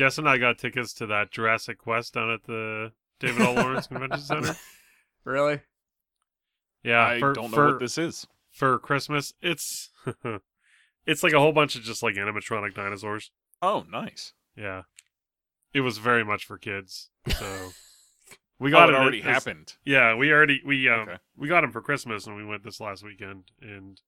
Jess and I got tickets to that Jurassic Quest down at the David L. Lawrence Convention Center. Really? Yeah, I for, don't know for, what this is. for Christmas. It's it's like a whole bunch of just like animatronic dinosaurs. Oh, nice. Yeah, it was very much for kids. So we Oh, got it already as- happened. Yeah, we already we um Okay. we got them for Christmas and we went this last weekend and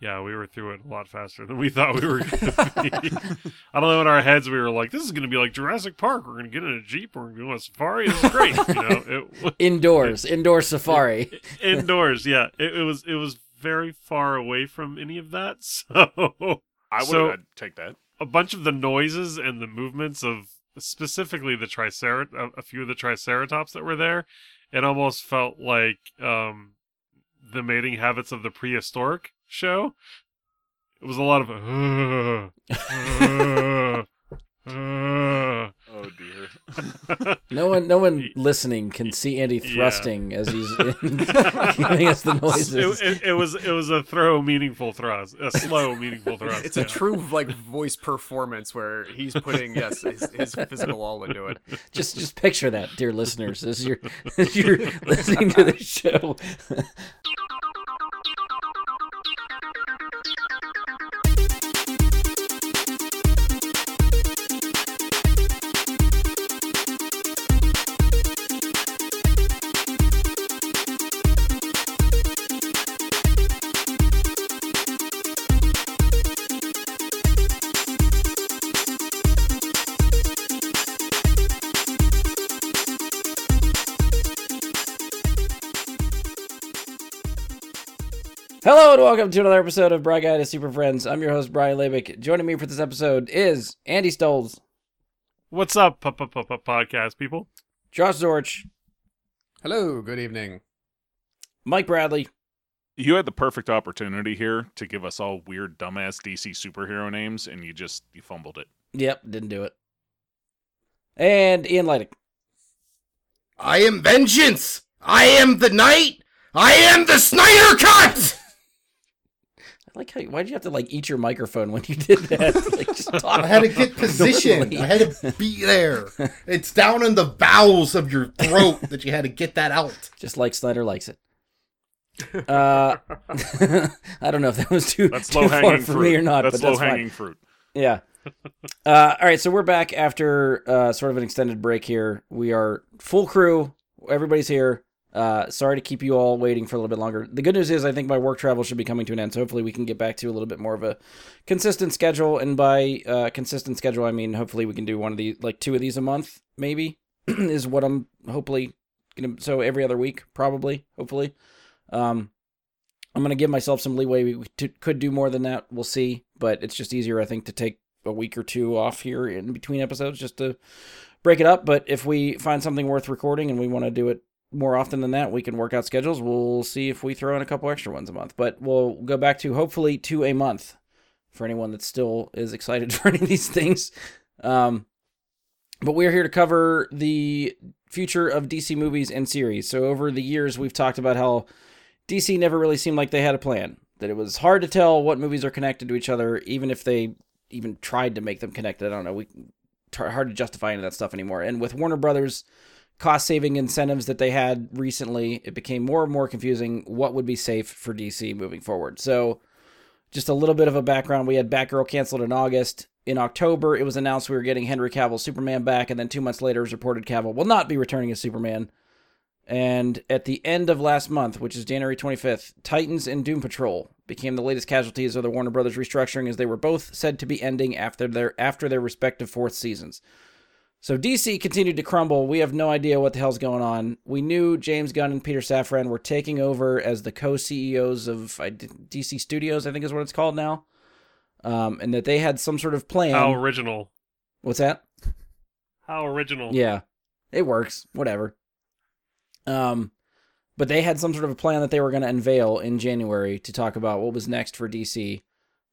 yeah, we were through it a lot faster than we thought we were going to be. I don't know. In our heads, we were like, "This is going to be like Jurassic Park. We're going to get in a jeep. We're going to go on a safari. This is great." You know, it, Indoors, indoor safari. indoors. Yeah, it, it was. It was very far away from any of that. So I would So- take that. a bunch of the noises and the movements of specifically the tricerat a, a few of the triceratops that were there it almost felt like um the mating habits of the prehistoric show it was a lot of uh, uh, uh. Oh dear. No one, no one listening can see Andy Yeah. thrusting as he's giving us the noises. it, it, it was it was a throw meaningful thrust a slow meaningful thrust It's a true like voice performance where he's putting yes his, his physical all into it. just, just picture that, dear listeners, as you're as you're listening to the show. And welcome to another episode of Bry Guy to Super Friends. I'm your host Brian Labick. Joining me for this episode is Andy Stoles, what's up podcast people Josh Zorch, Hello, good evening. Mike Bradley, You had the perfect opportunity here to give us all weird dumbass DC superhero names and you just you fumbled it. Yep, didn't do it. And Ian Leidick. I am vengeance. I am the knight. I am the Snyder Cut. I like how you, why did you have to like eat your microphone when you did that? like just talk I had to get position. I had to be there. It's down in the bowels of your throat that you had to get that out. just like Snyder likes it. Uh, I don't know if that was too, That's too far for fruit. me or not, that's but that's low fine. hanging fruit. Yeah. Uh, all right, so we're back after uh, sort of an extended break here. We are full crew. Everybody's here. Uh, sorry to keep you all waiting for a little bit longer. The good news is I think my work travel should be coming to an end, so hopefully we can get back to a little bit more of a consistent schedule. And by uh, consistent schedule, I mean hopefully we can do one of these, like two of these a month, maybe, is what I'm hopefully gonna. So every other week, probably, hopefully. Um, I'm gonna give myself some leeway. We t- could do more than that. We'll see, but it's just easier, I think, to take a week or two off here in between episodes just to break it up. But if we find something worth recording and we want to do it more often than that, we can work out schedules. We'll see if we throw in a couple extra ones a month. But we'll go back to hopefully to a month for anyone that still is excited for any of these things. Um, but we're here to cover the future of DC movies and series. So over the years, we've talked about how DC never really seemed like they had a plan. That it was hard to tell what movies are connected to each other, even if they even tried to make them connected. I don't know. We hard to justify any of that stuff anymore. And with Warner Brothers cost saving incentives that they had recently, it became more and more confusing what would be safe for DC moving forward. So, just a little bit of a background: we had Batgirl canceled in August. In October, it was announced we were getting Henry Cavill Superman back, and then two months later, it was reported Cavill will not be returning as Superman. And at the end of last month, which is January 25th, Titans and Doom Patrol became the latest casualties of the Warner Brothers restructuring as they were both said to be ending after their after their respective fourth seasons. So DC continued to crumble. We have no idea what the hell's going on. We knew James Gunn and Peter Safran were taking over as the co-CEOs of DC Studios, I think is what it's called now. Um, and that they had some sort of plan. how original What's that? how original Yeah, it works. Whatever. Um, but they had some sort of a plan that they were going to unveil in January to talk about what was next for DC.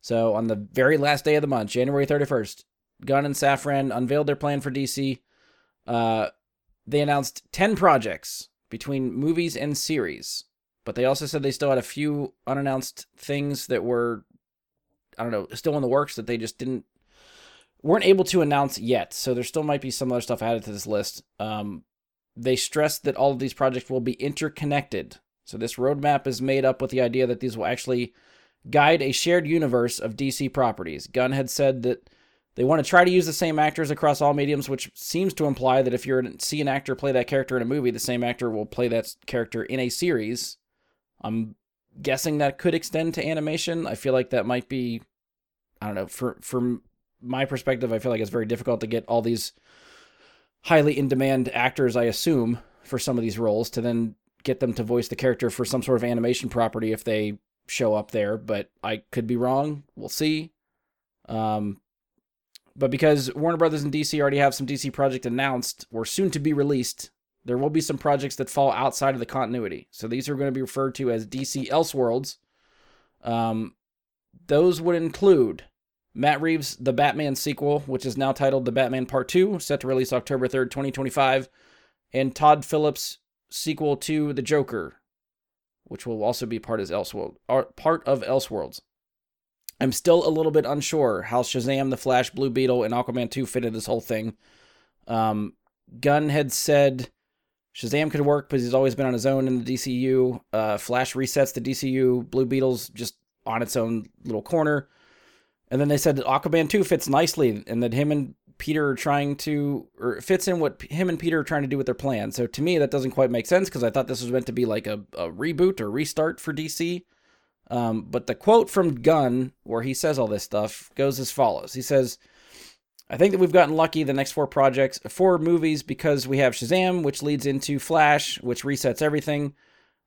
So on the very last day of the month, January thirty first, Gunn and Safran unveiled their plan for DC. Uh, they announced ten projects between movies and series, but they also said they still had a few unannounced things that were, I don't know, still in the works that they just didn't weren't able to announce yet, so there still might be some other stuff added to this list. Um, they stressed that all of these projects will be interconnected. So this roadmap is made up with the idea that these will actually guide a shared universe of DC properties. Gunn had said that they want to try to use the same actors across all mediums, which seems to imply that if to see an actor play that character in a movie, the same actor will play that character in a series. I'm guessing that could extend to animation. I feel like that might be, I don't know, for from my perspective, I feel like it's very difficult to get all these highly in demand actors, I assume, for some of these roles to then get them to voice the character for some sort of animation property if they show up there. But I could be wrong. We'll see. Um, but because Warner Brothers and DC already have some DC project announced or soon to be released, there will be some projects that fall outside of the continuity. So these are going to be referred to as DC Elseworlds. Um, those would include Matt Reeves' The Batman sequel, which is now titled The Batman Part 2, set to release October 3rd, 2025, and Todd Phillips' sequel to The Joker, which will also be part, as Elseworld, part of Elseworlds. I'm still a little bit unsure how Shazam, The Flash, Blue Beetle, and Aquaman 2 fit into this whole thing. Um, Gunn had said Shazam could work because he's always been on his own in the DCU. Uh, Flash resets the DCU. Blue Beetle's just on its own little corner. And then they said that Aquaman 2 fits nicely and that him and Peter are trying to, or fits in what him and Peter are trying to do with their plan. So to me, that doesn't quite make sense because I thought this was meant to be like a, a reboot or restart for DC. Um, but the quote from Gunn, where he says all this stuff, goes as follows. He says, I think that we've gotten lucky the next four projects, four movies, because we have Shazam, which leads into Flash, which resets everything,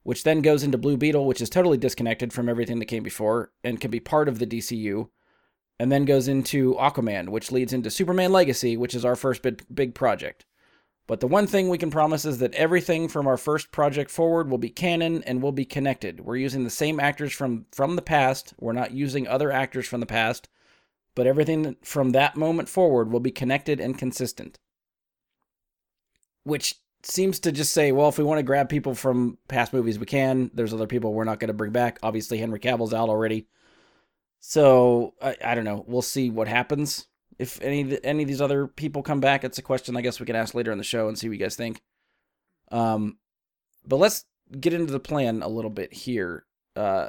which then goes into Blue Beetle, which is totally disconnected from everything that came before and can be part of the DCU, and then goes into Aquaman, which leads into Superman Legacy, which is our first big, big project. But the one thing we can promise is that everything from our first project forward will be canon and will be connected. We're using the same actors from from the past. We're not using other actors from the past, but everything from that moment forward will be connected and consistent. Which seems to just say, well, if we want to grab people from past movies, we can. There's other people we're not going to bring back. Obviously, Henry Cavill's out already. So I, I don't know. We'll see what happens if any any of these other people come back, it's a question I guess we can ask later in the show and see what you guys think. Um, but let's get into the plan a little bit here. Uh,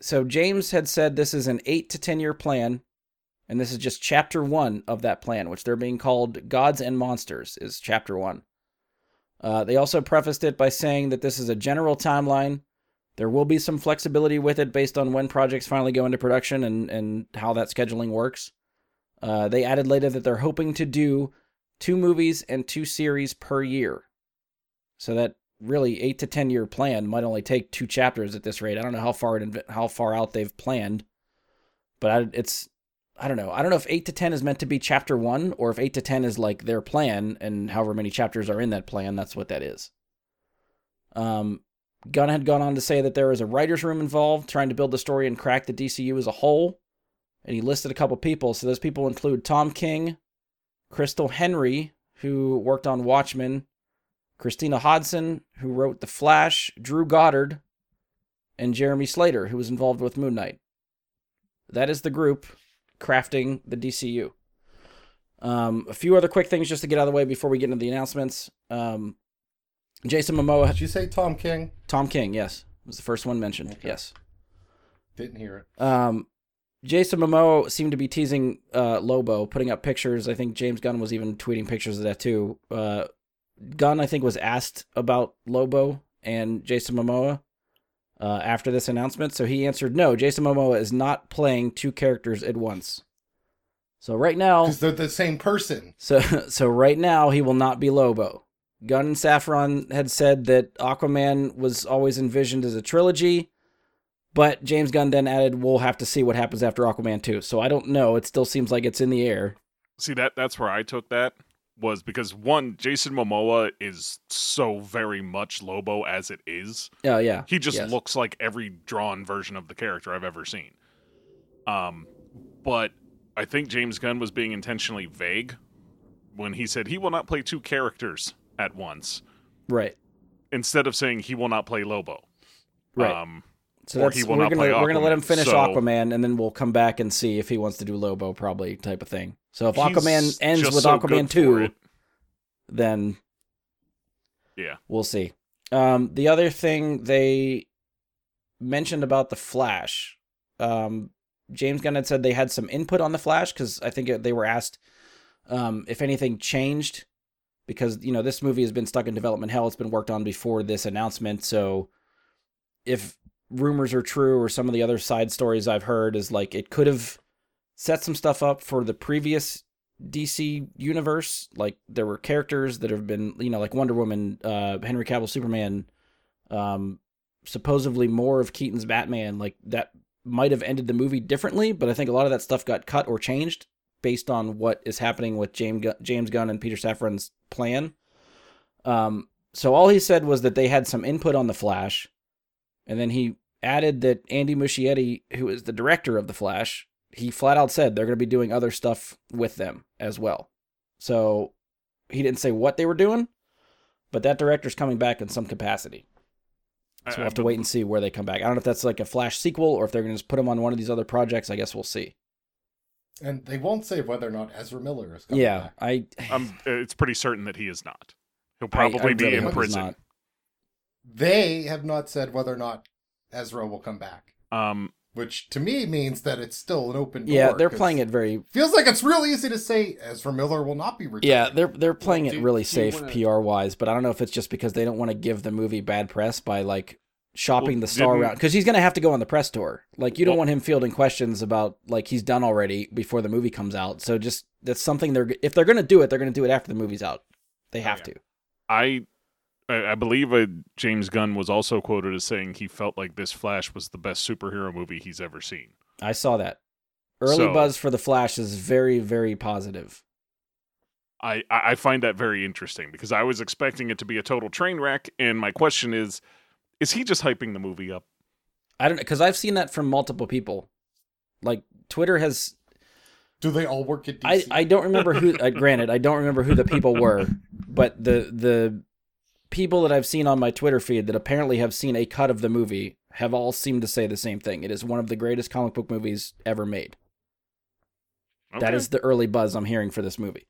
so James had said this is an eight to ten year plan, and this is just chapter one of that plan, which they're being called "Gods and Monsters" is chapter one. Uh, they also prefaced it by saying that this is a general timeline. There will be some flexibility with it based on when projects finally go into production and, and how that scheduling works. Uh, they added later that they're hoping to do two movies and two series per year. So that really eight to ten year plan might only take two chapters at this rate. I don't know how far it, how far out they've planned, but I, it's I don't know. I don't know if eight to ten is meant to be chapter one or if eight to ten is like their plan, and however many chapters are in that plan, that's what that is. Um, Gunn had gone on to say that there is a writer's room involved, trying to build the story and crack the DCU as a whole and he listed a couple people. So those people include Tom King, Christal Henry, who worked on Watchmen, Christina Hodson, who wrote The Flash, Drew Goddard, and Jeremy Slater, who was involved with Moon Knight. That is the group crafting the DCU. Um, a few other quick things just to get out of the way before we get into the announcements. Um, Jason Momoa. Did you say Tom King? Tom King, yes, was the first one mentioned. Okay. Yes. Didn't hear it. Um, Jason Momoa seemed to be teasing uh, Lobo, putting up pictures. I think James Gunn was even tweeting pictures of that too. Uh, Gunn, I think, was asked about Lobo and Jason Momoa uh, after this announcement, so he answered, "No, Jason Momoa is not playing two characters at once." So right now, because they're the same person. So so right now, he will not be Lobo. Gunn and Safran had said that Aquaman was always envisioned as a trilogy but James Gunn then added, "We'll have to see what happens after Aquaman 2." So I don't know. It still seems like it's in the air. See that that's where I took that was because one, Jason Momoa is so very much Lobo as it is. Oh yeah, he just yes. looks like every drawn version of the character I've ever seen. Um, but I think James Gunn was being intentionally vague when he said he will not play two characters at once. Right. Instead of saying he will not play Lobo. Right. Um, So Or that's he will we're not gonna play we're gonna let him finish so- Aquaman, and then we'll come back and see if he wants to do Lobo, probably type of thing. So if Aquaman ends with so Aquaman two, then Yeah. we'll see. Um, the other thing they mentioned about the Flash, um, James Gunn had said they had some input on the Flash because I think they were asked um, if anything changed because you know this movie has been stuck in development hell. It's been worked on before this announcement, so if rumors are true or some of the other side stories I've heard is like it could have set some stuff up for the previous DC universe. Like there were characters that have been, you know, like Wonder Woman, uh, Henry Cavill, Superman, um, supposedly more of Keaton's Batman. Like that might have ended the movie differently, but I think a lot of that stuff got cut or changed based on what is happening with James Gunn, James Gunn and Peter Safran's plan. Um, so all he said was that they had some input on the Flash, and then he added that Andy Muschietti, who is the director of the Flash, he flat out said they're going to be doing other stuff with them as well. So he didn't say what they were doing, but that director's coming back in some capacity. So we'll have to wait and see where they come back. I don't know if that's like a Flash sequel or if they're going to just put him on one of these other projects. I guess we'll see. And they won't say whether or not Ezra Miller is coming Yeah, back. I. Um, it's pretty certain that he is not. He'll I- I probably be really in prison. They have not said whether or not Ezra will come back, Um, which to me means that it's still an open door. Yeah, they're playing it very. Feels like it's real easy to say Ezra Miller will not be returning. Yeah, they're they're playing do- it really do safe wanna- PR wise, but I don't know if it's just because they don't want to give the movie bad press by like shopping Well, the star didn't- around because he's going to have to go on the press tour. Like you don't Well- want him fielding questions about like he's done already before the movie comes out. So just that's something they're if they're going to do it, they're going to do it after the movie's out. They have yeah. to. I I I believe uh, James Gunn was also quoted as saying he felt like this Flash was the best superhero movie he's ever seen. I saw that. Early So- buzz for the Flash is very very positive. I, I I find that very interesting because I was expecting it to be a total train wreck, and my question is, is he just hyping the movie up? I don't because I've seen that from multiple people. Like Twitter has Do they all work at I, DC? I don't remember who. Uh, granted, I don't remember who the people were, but the the people that I've seen on my Twitter feed that apparently have seen a cut of the movie have all seemed to say the same thing. It is one of the greatest comic book movies ever made. That Okay. is the early buzz I'm hearing for this movie.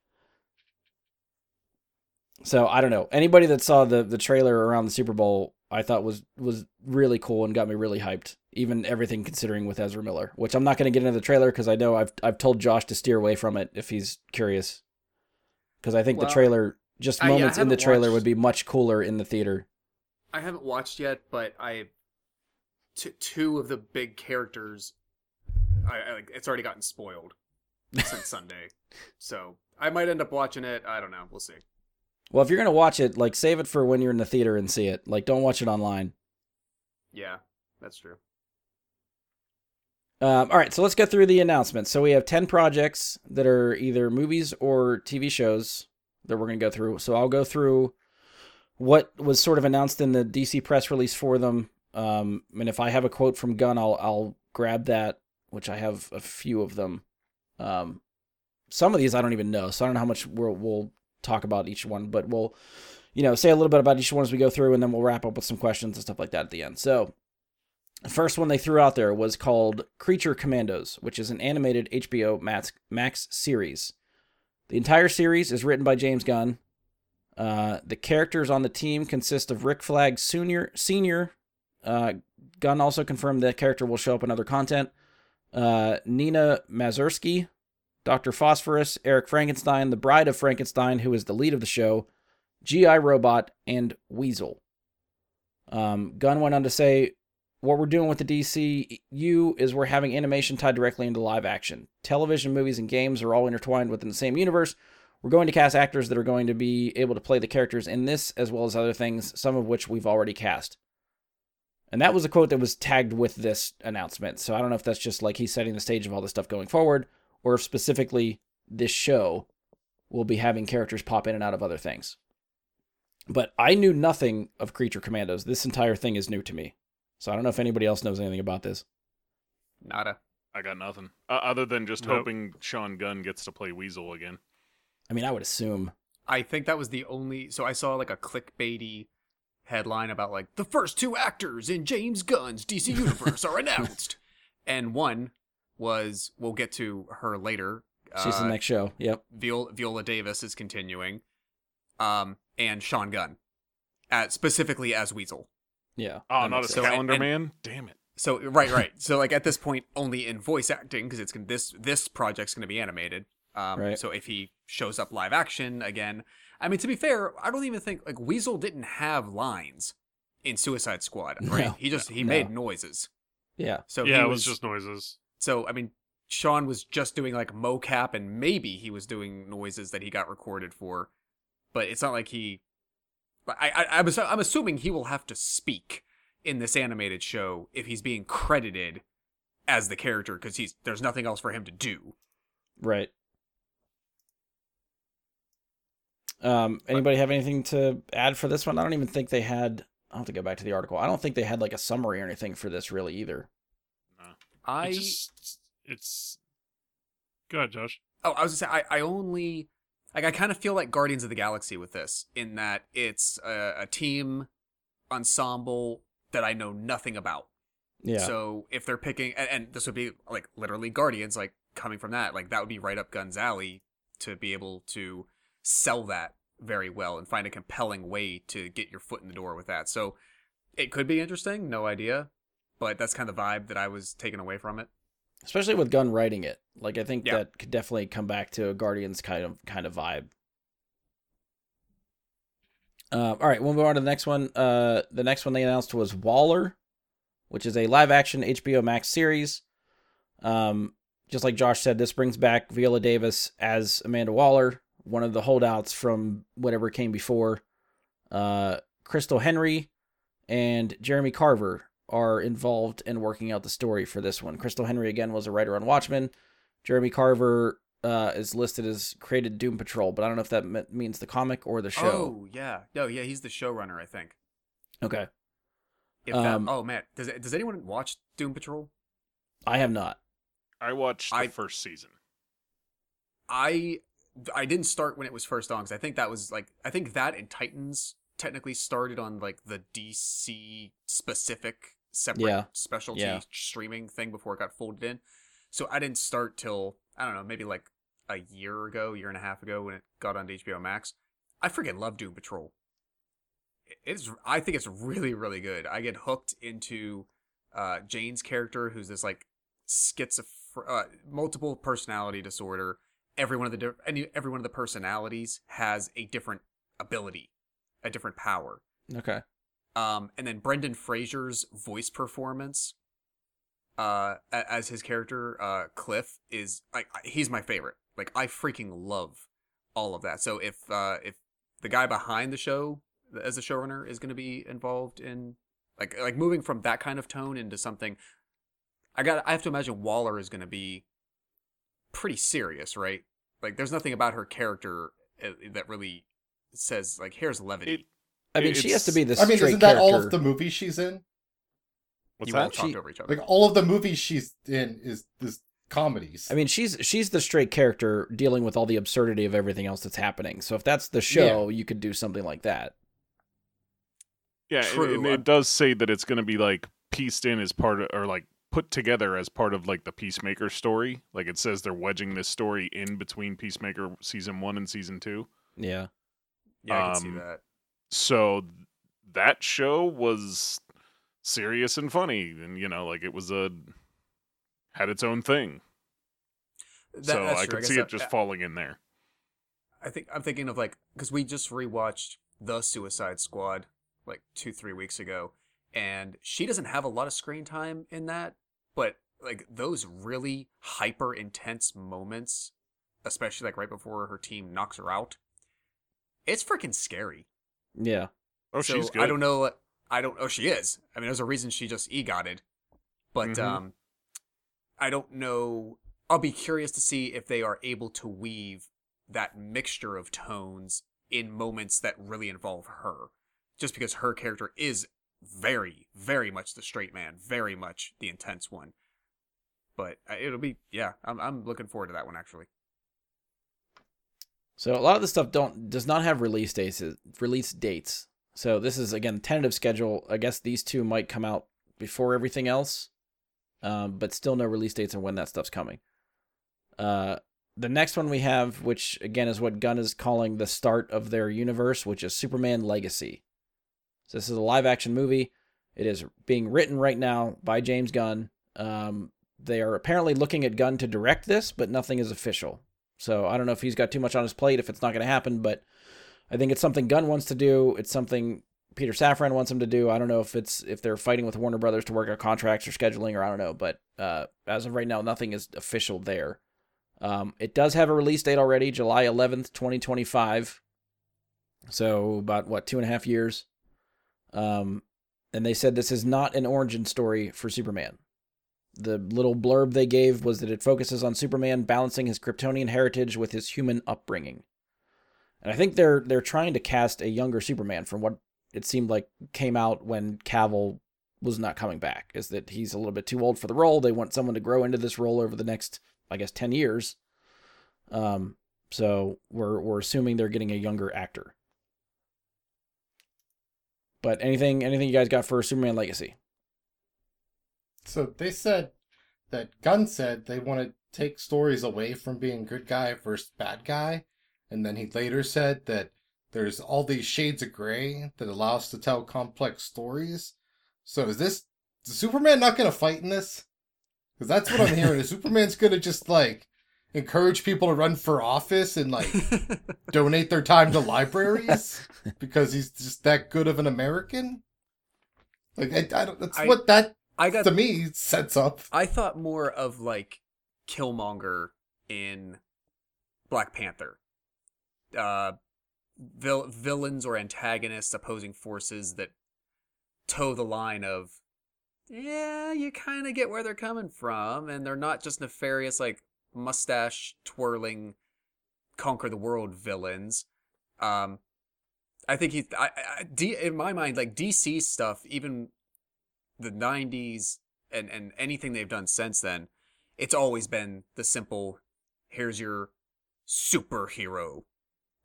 So I don't know. Anybody that saw the the trailer around the Super Bowl, I thought was was really cool and got me really hyped. Even everything considering with Ezra Miller, which I'm not going to get into the trailer because I know I've I've told Josh to steer away from it if he's curious. Because I think the trailer, just I- yeah, I moments in the trailer, watched- would be much cooler in the theater. I haven't watched yet, but I t- two of the big characters, I, I like it's already gotten spoiled since Sunday, so I might end up watching it. I don't know. We'll see. Well, if you're gonna watch it, like save it for when you're in the theater and see it. Like, don't watch it online. Yeah, that's true. Um, all right, so let's go through the announcements. So we have 10 projects that are either movies or TV shows that we're going to go through. So I'll go through what was sort of announced in the DC press release for them. Um, and if I have a quote from Gunn, I'll, I'll grab that, which I have a few of them. Um, some of these I don't even know, so I don't know how much we'll, we'll talk about each one, but we'll, you know, say a little bit about each one as we go through, and then we'll wrap up with some questions and stuff like that at the end. So the first one they threw out there was called Creature Commandos, which is an animated HBO Max, Max series. The entire series is written by James Gunn. Uh, the characters on the team consist of Rick Flag Senior. Senior. Uh, Gunn also confirmed that character will show up in other content. Uh, Nina Mazursky, Dr. Phosphorus, Eric Frankenstein, the Bride of Frankenstein, who is the lead of the show, G.I. Robot, and Weasel. Um, Gunn went on to say, what we're doing with the DCU is we're having animation tied directly into live action. Television, movies, and games are all intertwined within the same universe. We're going to cast actors that are going to be able to play the characters in this as well as other things, some of which we've already cast. And that was a quote that was tagged with this announcement. So I don't know if that's just like he's setting the stage of all this stuff going forward, or if specifically this show will be having characters pop in and out of other things. But I knew nothing of Creature Commandos. This entire thing is new to me. So I don't know if anybody else knows anything about this. Nada. I got nothing uh, other than just Nope. hoping Sean Gunn gets to play Weasel again. I mean, I would assume. I think that was the only. So I saw like a clickbaity headline about like the first two actors in James Gunn's DC universe are announced, and one was we'll get to her later. She's the uh, next show. Yep. Viola, Viola Davis is continuing, um, and Sean Gunn, at, specifically as Weasel. Yeah. Oh, not a as So, sense. and- Calendar and- Man. Damn it. So right, right. so like at this point, only in voice acting because it's gonna, this this project's going to be animated. Um, Right. So if he shows up live action again, I mean to be fair, I don't even think like Weasel didn't have lines in Suicide Squad. Right? No, he just he no. made noises. Yeah. So yeah, he it was just noises. so I mean, Sean was just doing like mocap, and maybe he was doing noises that he got recorded for, but it's not like he. But I, I, I was, I'm assuming he will have to speak in this animated show if he's being credited as the character because he's there's nothing else for him to do. Right. Um, anybody have anything to add for this one? I don't even think they had. I'll have to go back to the article. I don't think they had like a summary or anything for this really either. I It just, it's. Go ahead, Josh. Oh, I was gonna say I, I only like I kind of feel like Guardians of the Galaxy with this in that it's a, a team ensemble that I know nothing about. Yeah. So if they're picking, and, and this would be like literally Guardians, like coming from that, like that would be right up Gunn's alley to be able to sell that very well and find a compelling way to get your foot in the door with that. So it could be interesting, no idea, but that's kind of the vibe that I was taken away from it. Especially with Gunn writing it. Like I think Yeah. that could definitely come back to a Guardians kind of kind of vibe. Uh, all right, we'll move on to the next one. Uh, the next one they announced was Waller, which is a live action HBO Max series. Um, just like Josh said, this brings back Viola Davis as Amanda Waller, one of the holdouts from whatever came before. Uh, Christal Henry and Jeremy Carver are involved in working out the story for this one. Christal Henry again was a writer on Watchmen. Jeremy Carver uh, is listed as created Doom Patrol, but I don't know if that me- means the comic or the show. Oh yeah, no, yeah, he's the showrunner, I think. Okay, If Um, that, oh man, does does anyone watch Doom Patrol? I have not. I watched the I- first season. I I didn't start when it was first on because I think that was like I think that and Titans technically started on like the DC specific separate Yeah. specialty Yeah. streaming thing before it got folded in. So I didn't start till I don't know maybe like a year ago, year and a half ago when it got on HBO Max. I freaking love Doom Patrol. It's I think it's really really good. I get hooked into uh, Jane's character, who's this like schizophrenic, uh, multiple personality disorder. Every one of the di- any every one of the personalities has a different ability, a different power. Okay. Um, and then Brendan Fraser's voice performance, uh, as his character, uh, Cliff is like he's my favorite. Like I freaking love all of that. So if uh if the guy behind the show as a showrunner is going to be involved in like like moving from that kind of tone into something, I got I have to imagine Waller is going to be pretty serious, right? Like there's nothing about her character uh, that really says like here's levity. It- I mean, It's- she has to be the I mean, isn't that all of the movies she's in? What's you all that? talked She- over each other. Like all of the movies she's in is is comedies. I mean, she's she's the straight character dealing with all the absurdity of everything else that's happening. So if that's the show, you could do something like that. Yeah, True, and it does say that it's going to be like pieced in as part of, or like put together as part of like the Peacemaker story. Like it says they're wedging this story in between Peacemaker season one and season two. Yeah. Yeah, I can see um, that. So that show was serious and funny, and you know, like it was a had its own thing. That- so I could see that- it just falling in there. I think I'm thinking of like because we just rewatched the Suicide Squad like two three weeks ago, and she doesn't have a lot of screen time in that, but like those really hyper intense moments, especially like right before her team knocks her out, it's freaking scary. Yeah. Oh, so she's good. I don't know. I don't. Oh, she is. I mean, there's a reason she just egotted, but Mhm. um, I don't know. I'll be curious to see if they are able to weave that mixture of tones in moments that really involve her, just because her character is very, very much the straight man, very much the intense one. But uh, it'll be yeah. I'm I'm looking forward to that one actually. So a lot of this stuff don't does not have release dates. Release dates. So this is again tentative schedule. I guess these two might come out before everything else, um, but still no release dates on when that stuff's coming. Uh, the next one we have, which again is what Gunn is calling the start of their universe, which is Superman Legacy. So this is a live action movie. It is being written right now by James Gunn. Um, they are apparently looking at Gunn to direct this, but nothing is official. So I don't know if he's got too much on his plate, if it's not going to happen, but I think it's something Gunn wants to do. It's something Peter Safran wants him to do. I don't know if it's if they're fighting with Warner Brothers to work out contracts or scheduling, or I don't know. But uh, as of right now, nothing is official there. Um, it does have a release date already, July 11th, 2025. So about what two and a half years. Um, and they said this is not an origin story for Superman. The little blurb they gave was that it focuses on Superman balancing his Kryptonian heritage with his human upbringing. And I think they're they're trying to cast a younger Superman from what it seemed like came out when Cavill was not coming back. Is that he's a little bit too old for the role. They want someone to grow into this role over the next, I guess, ten years. Um, so we're we're assuming they're getting a younger actor. But anything anything you guys got for Superman Legacy? So they said that Gunn said they want to take stories away from being good guy versus bad guy, and then he later said that there's all these shades of gray that allow us to tell complex stories. So is this is Superman not going to fight in this? Because that's what I'm hearing. is Superman's going to just like encourage people to run for office and like donate their time to libraries because he's just that good of an American? Like I, I don't. That's I- what that I got to me sets up. I thought more of like Killmonger in Black Panther. Uh, vil- villains or antagonists, opposing forces that toe the line of, yeah, you kind of get where they're coming from, and they're not just nefarious, like mustache twirling, conquer the world villains. Um, I think he, I, I, D, in my mind, like DC stuff, even the 90s and and anything they've done since then it's always been the simple here's your superhero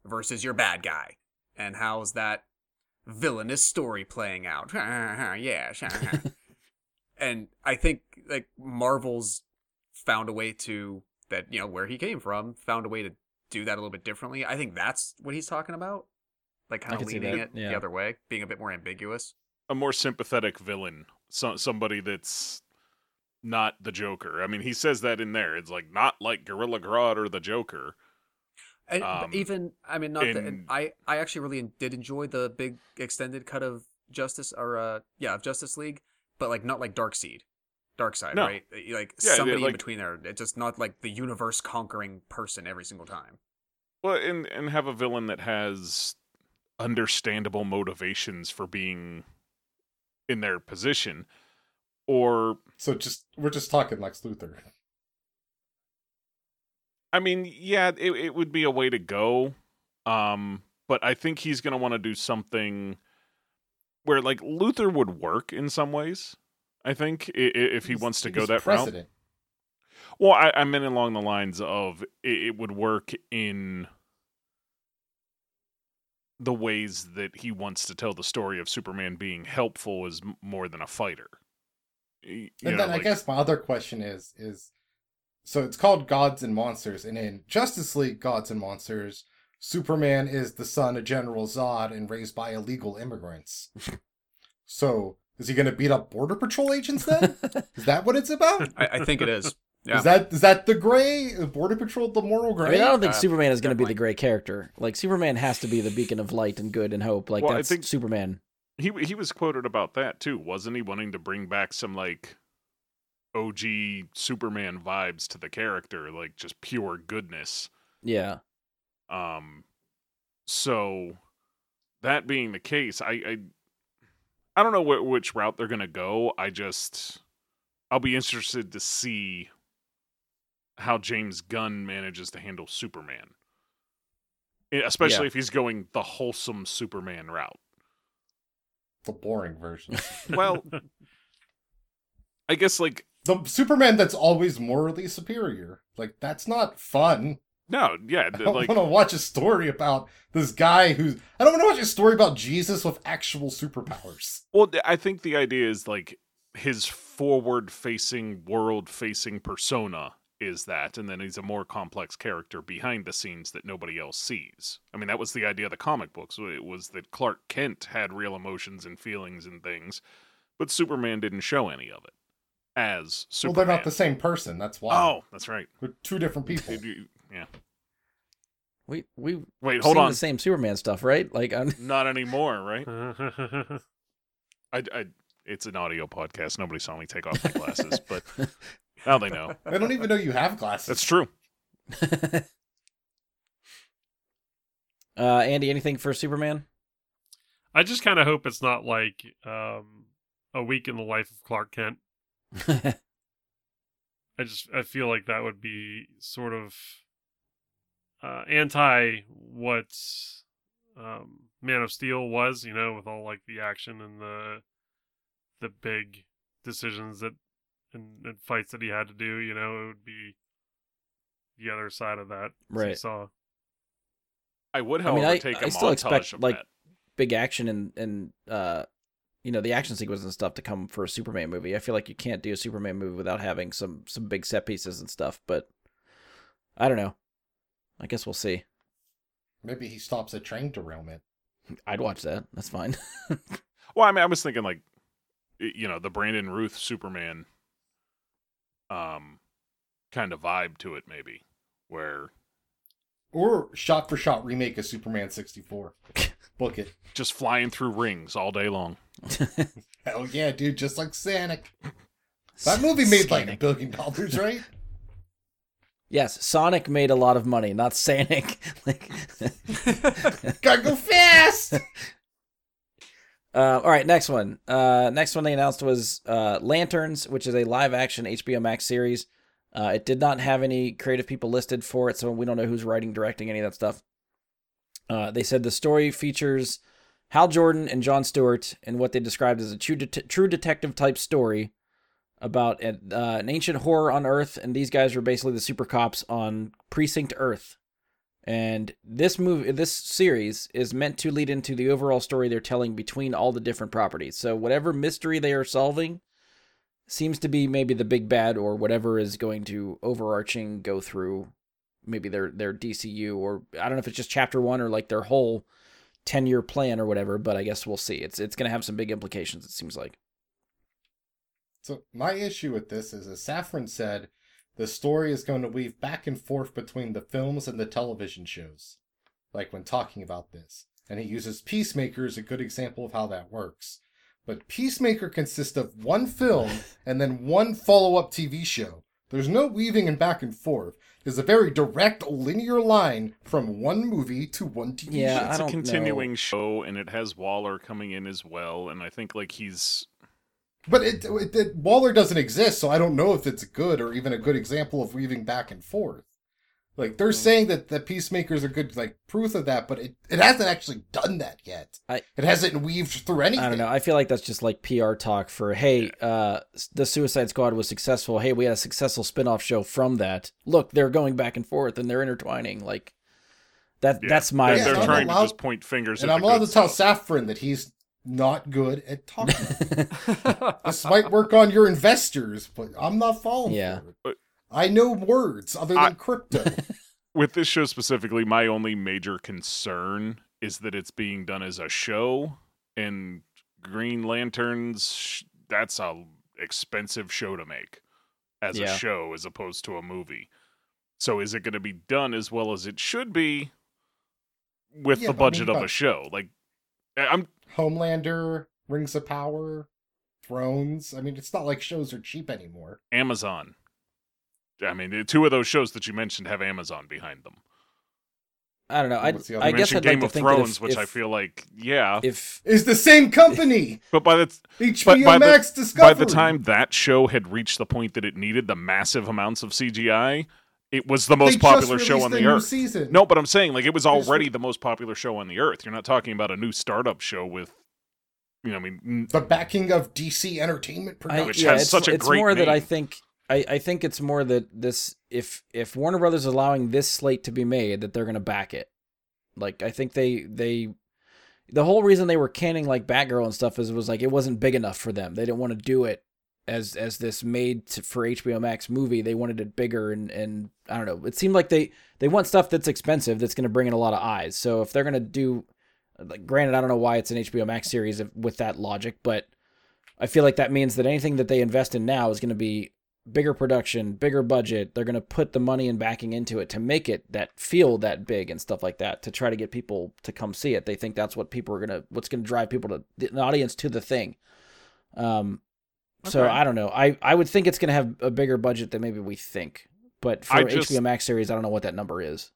versus your bad guy. And how's that villainous story playing out? Yeah and i think like marvel's found a way to that you know where he came from found a way to do that a little bit differently. I think that's what he's talking about. Like kind of can see leaning it yeah. the other way being a bit more ambiguous. A more sympathetic villain, so, somebody that's not the Joker. I mean, he says that in there. It's like not like Gorilla Grodd or the Joker. And Um, even I mean, not that and I I actually really did enjoy the big extended cut of Justice or uh yeah of Justice League, but like not like Dark Seed, Darkseid, No. right? Like Yeah, somebody in like- between there. It's just not like the universe conquering person every single time. Well, and and have a villain that has understandable motivations for being in their position, or So just we're just talking Lex Luthor. I mean, yeah, it it would be a way to go. Um, but I think he's gonna want to do something where like Luthor would work in some ways. I think if he He's- wants to go that route. Well, I, I meant along the lines of it, it would work in the ways that he wants to tell the story of Superman being helpful is more than a fighter. You And know, then I guess my other question is is so it's called Gods and Monsters, and in Justice League Gods and Monsters, Superman is the son of General Zod and raised by illegal immigrants. so is he going to beat up border patrol agents then? is that what it's about? I, I think it is. Yeah. Is that is that the gray border patrol the moral I gray? mean, I don't think Uh, Superman is going to be the definitely. gray character. Like Superman has to be the beacon of light and good and hope. Like Well, I that's think- Superman. he he was quoted about that too, wasn't he? Wanting to bring back some like OG Superman vibes to the character, like just pure goodness. Yeah. Um, so that being the case, I I, I don't know wh- which route they're gonna go. I just I'll be interested to see how James Gunn manages to handle Superman, especially Yeah. if he's going the wholesome Superman route. the boring version. Well, I guess like the Superman that's always morally superior. Like that's not fun. No, yeah, I don't like want to watch a story about this guy who's. I don't want to watch a story about Jesus with actual superpowers. Well, I think the idea is like his forward-facing, world-facing persona is that, and then he's a more complex character behind the scenes that nobody else sees. I mean, that was the idea of the comic books. It was that Clark Kent had real emotions and feelings and things, but Superman didn't show any of it as Well, they're not the same person. That's why. Oh, that's right. They're two different people. Yeah. We we Wait, hold seen on. the same Superman stuff, right? Like I'm, Not anymore, right? I, I, it's an audio podcast. Nobody saw me take off my glasses, but now they know. I don't even know you have glasses. That's true. uh, Andy, anything for Superman? I just kind of hope it's not like um, a week in the life of Clark Kent. I just I feel like that would be sort of uh, anti what um, Man of Steel was, you know, with all like the action and the the big decisions that and, and fights that he had to do. You know, it would be the other side of that. Right. Saw. I would, I however, mean, I- take I a still expect, of like, that. Big action and and uh, you know the action sequences and stuff to come for a Superman movie. I feel like you can't do a Superman movie without having some some big set pieces and stuff. But I don't know. I guess we'll see. Maybe he stops a train derailment. I'd watch that. That's fine. Well, I mean, I was thinking like, you know, the Brandon Routh Superman, um, kind of vibe to it, maybe, where Or shot for shot remake of Superman 64. Book it. just flying through rings all day long. Hell yeah, dude, just like Sonic. That movie made like a billion dollars, right? Yes, Sonic made a lot of money, not Sonic. like, Gotta go fast! Uh, all right, next one. Uh, next one they announced was uh, Lanterns, which is a live-action HBO Max series. Uh, it did not have any creative people listed for it, so we don't know who's writing, directing, any of that stuff. Uh, they said the story features Hal Jordan and John Stewart in what they described as a true, true detective type story about an, uh, an ancient horror on Earth, and these guys are basically the super cops on Precinct Earth. And this movie, this series is meant to lead into the overall story they're telling between all the different properties. So whatever mystery they are solving seems to be maybe the big bad or whatever is going to overarching go through maybe their their DCU or I don't know if it's just chapter 1 or like their whole 10 year plan or whatever, but I guess we'll see. It's it's going to have some big implications it seems like. So my issue with this is, as Safran said, the story is going to weave back and forth between the films and the television shows. Like when talking about this. And he uses Peacemaker as a good example of how that works. But Peacemaker consists of one film and then one follow-up TV show. There's no weaving and back and forth. There's a very direct linear line from one movie to one TV Yeah, show. I It's a continuing know. show, and it has Waller coming in as well, and I think like he's But it, it, it Waller doesn't exist, so I don't know if it's good or even a good example of weaving back and forth. Like they're saying that the peacemakers are good, like proof of that, but it, it hasn't actually done that yet. I- it hasn't weaved through anything. I don't know. I feel like that's just like PR talk for hey, uh the Suicide Squad was successful. Hey, we had a successful spin-off show from that. Look, they're going back and forth and they're intertwining like that Yeah. that's my they're, Yeah, they're trying allowed- to just point fingers. And at I'm the allowed good to tell stuff. Safran that he's not good at talking. this might work on your investors, but I'm not falling Yeah. for it. But- I know words other than I- crypto. with this show specifically, my only major concern is that it's being done as a show, and Green Lanterns, that's a expensive show to make as Yeah. a show, as opposed to a movie. So, is it going to be done as well as it should be with Yeah, the but I mean, budget of a show? Like, I'm Homelander, Rings of Power, Thrones. I mean, it's not like shows are cheap anymore. Amazon. I mean, two of those shows that you mentioned have Amazon behind them. I don't know. I What's I You guess mentioned I'd Game like to of think Thrones, if, which I feel like, yeah, if Is the same company. but by the HBO by the- Max Discovery. by the time that show had reached the point that it needed the massive amounts of CGI, it was the most just popular show on the earth. Season. No, but I'm saying like it was There's- already the most popular show on the earth. You're not talking about a new startup show with, you know, I mean, the backing of DC Entertainment I, Production. Which yeah, has it's, such a it's great more that I think I, I think it's more that this if if Warner Brothers is allowing this slate to be made, that they're gonna back it. Like I think they they the whole reason they were canning like Batgirl and stuff is it was like it wasn't big enough for them. They didn't want to do it as as this made to, for HBO Max movie. They wanted it bigger and and I don't know. It seemed like they they want stuff that's expensive that's going to bring in a lot of eyes. So if they're going to do like granted I don't know why it's an HBO Max series with that logic, but I feel like that means that anything that they invest in now is going to be bigger production, bigger budget. They're going to put the money and backing into it to make it that feel that big and stuff like that to try to get people to come see it. They think that's what people are going to what's going to drive people to the audience to the thing. Um so Okay. I don't know. I I would think it's going to have a bigger budget than maybe we think. But for just- HBO Max series, I don't know what that number is.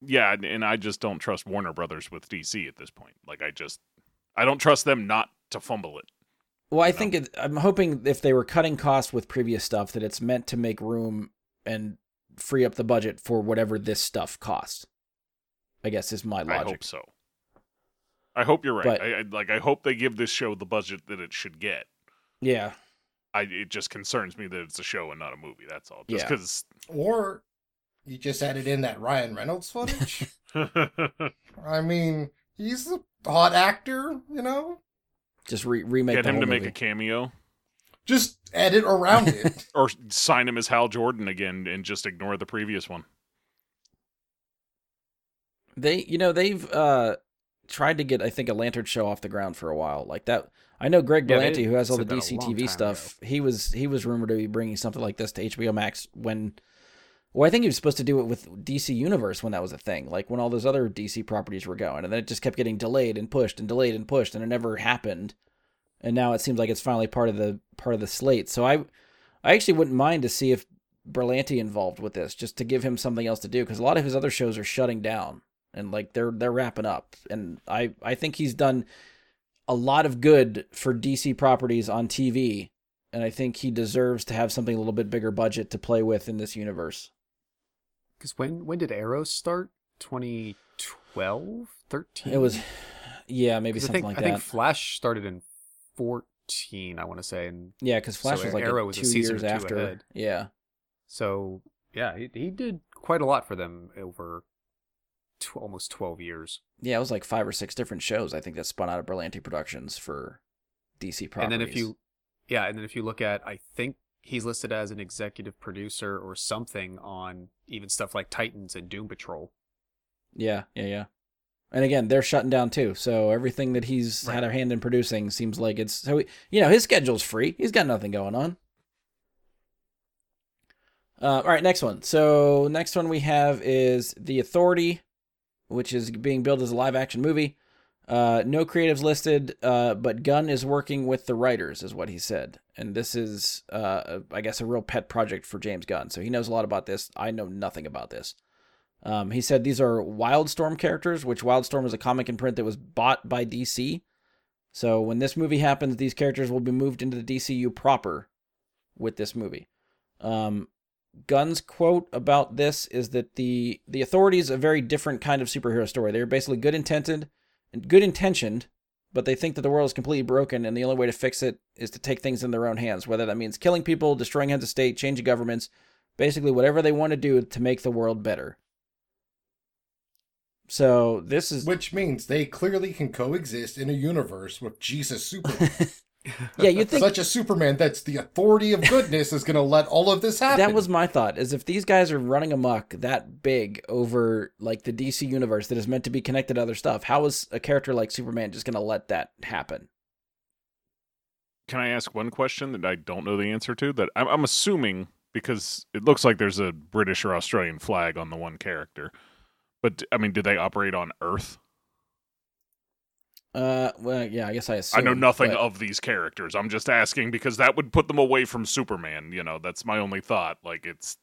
Yeah, and- I just don't trust Warner Brothers with DC at this point. Like I just I don't trust them not to fumble it. Well, I No. think it, I'm hoping if they were cutting costs with previous stuff, that it's meant to make room and free up the budget for whatever this stuff costs. I guess is my I logic. hope so. I hope you're right. But- I, I like I hope they give this show the budget that it should get. Yeah, I it just concerns me that it's a show and not a movie. That's all. Just Yeah. because Or you just added in that Ryan Reynolds footage. I mean, he's a hot actor, you know. just re- remake get him whole to make a cameo Just edit around it. or sign him as Hal Jordan again and just ignore the previous one. They, you know, they've uh tried to get I think a Lantern show off the ground for a while. Like that. I know Greg Yeah, who has all the said that a DC TV stuff. He was he was rumored to be bringing something like this to HBO Max when. Well, I think he was supposed to do it with DC Universe when that was a thing, like when all those other DC properties were going, and then it just kept getting delayed and pushed and delayed and pushed, and it never happened. And now it seems like it's finally part of the part of the slate. So I, I actually wouldn't mind to see if Berlanti involved with this, just to give him something else to do, because a lot of his other shows are shutting down and like they're they're wrapping up, and I I think he's done a lot of good for DC properties on TV, and I think he deserves to have something a little bit bigger budget to play with in this universe. Because when when did Arrow start? 2012, 13. It was, yeah, maybe something think, like I think that. Flash started in 14. I want to say, and yeah, because Flash so was like Arrow a was two years after. ahead. Yeah, so yeah, he, he did quite a lot for them over tw- almost 12 years. yeah, it was like five or six different shows I think that spun out of Berlanti Productions for DC properties. And then if you, yeah, and then if you look at, I think he's listed as an executive producer or something on even stuff like Titans and Doom Patrol. Yeah, yeah, yeah. And again, they're shutting down too. So everything that he's had a hand in producing seems like it's so he- you know his schedule's free. He's got nothing going on. Uh, all right, next one. So next one we have is the Authority, which is being built as a live action movie. Uh, no creatives listed, uh, but Gunn is working with the writers, is what he said. And this is, uh, I guess, a real pet project for James Gunn. So he knows a lot about this. I know nothing about this. Um, he said these are Wildstorm characters, which Wildstorm is a comic in print that was bought by DC. So when this movie happens, these characters will be moved into the DCU proper with this movie. Um, Gunn's quote about this is that the the Authority is a very different kind of superhero story. They're basically good intended and good intentioned, but they think that the world is completely broken, and the only way to fix it is to take things in their own hands. Whether that means killing people, destroying heads of state, changing governments, basically whatever they want to do to make the world better. So this is Which means they clearly can coexist in a universe with Jesus Superman. Yeah. You think Such a Superman that's the authority of goodness is going to let all of this happen. that was my thought is if these guys are running amok that big over like the DC universe that is meant to be connected to other stuff, how is a character like Superman just going to let that happen? Can I ask one question that I don't know the answer to? That I'm, I'm assuming because it looks like there's a British or Australian flag on the one character. But I mean, do they operate on Earth? Uh, well, yeah, I guess I assume. I know nothing but- of these characters. I'm just asking because that would put them away from Superman. You know, that's my only thought. Like it's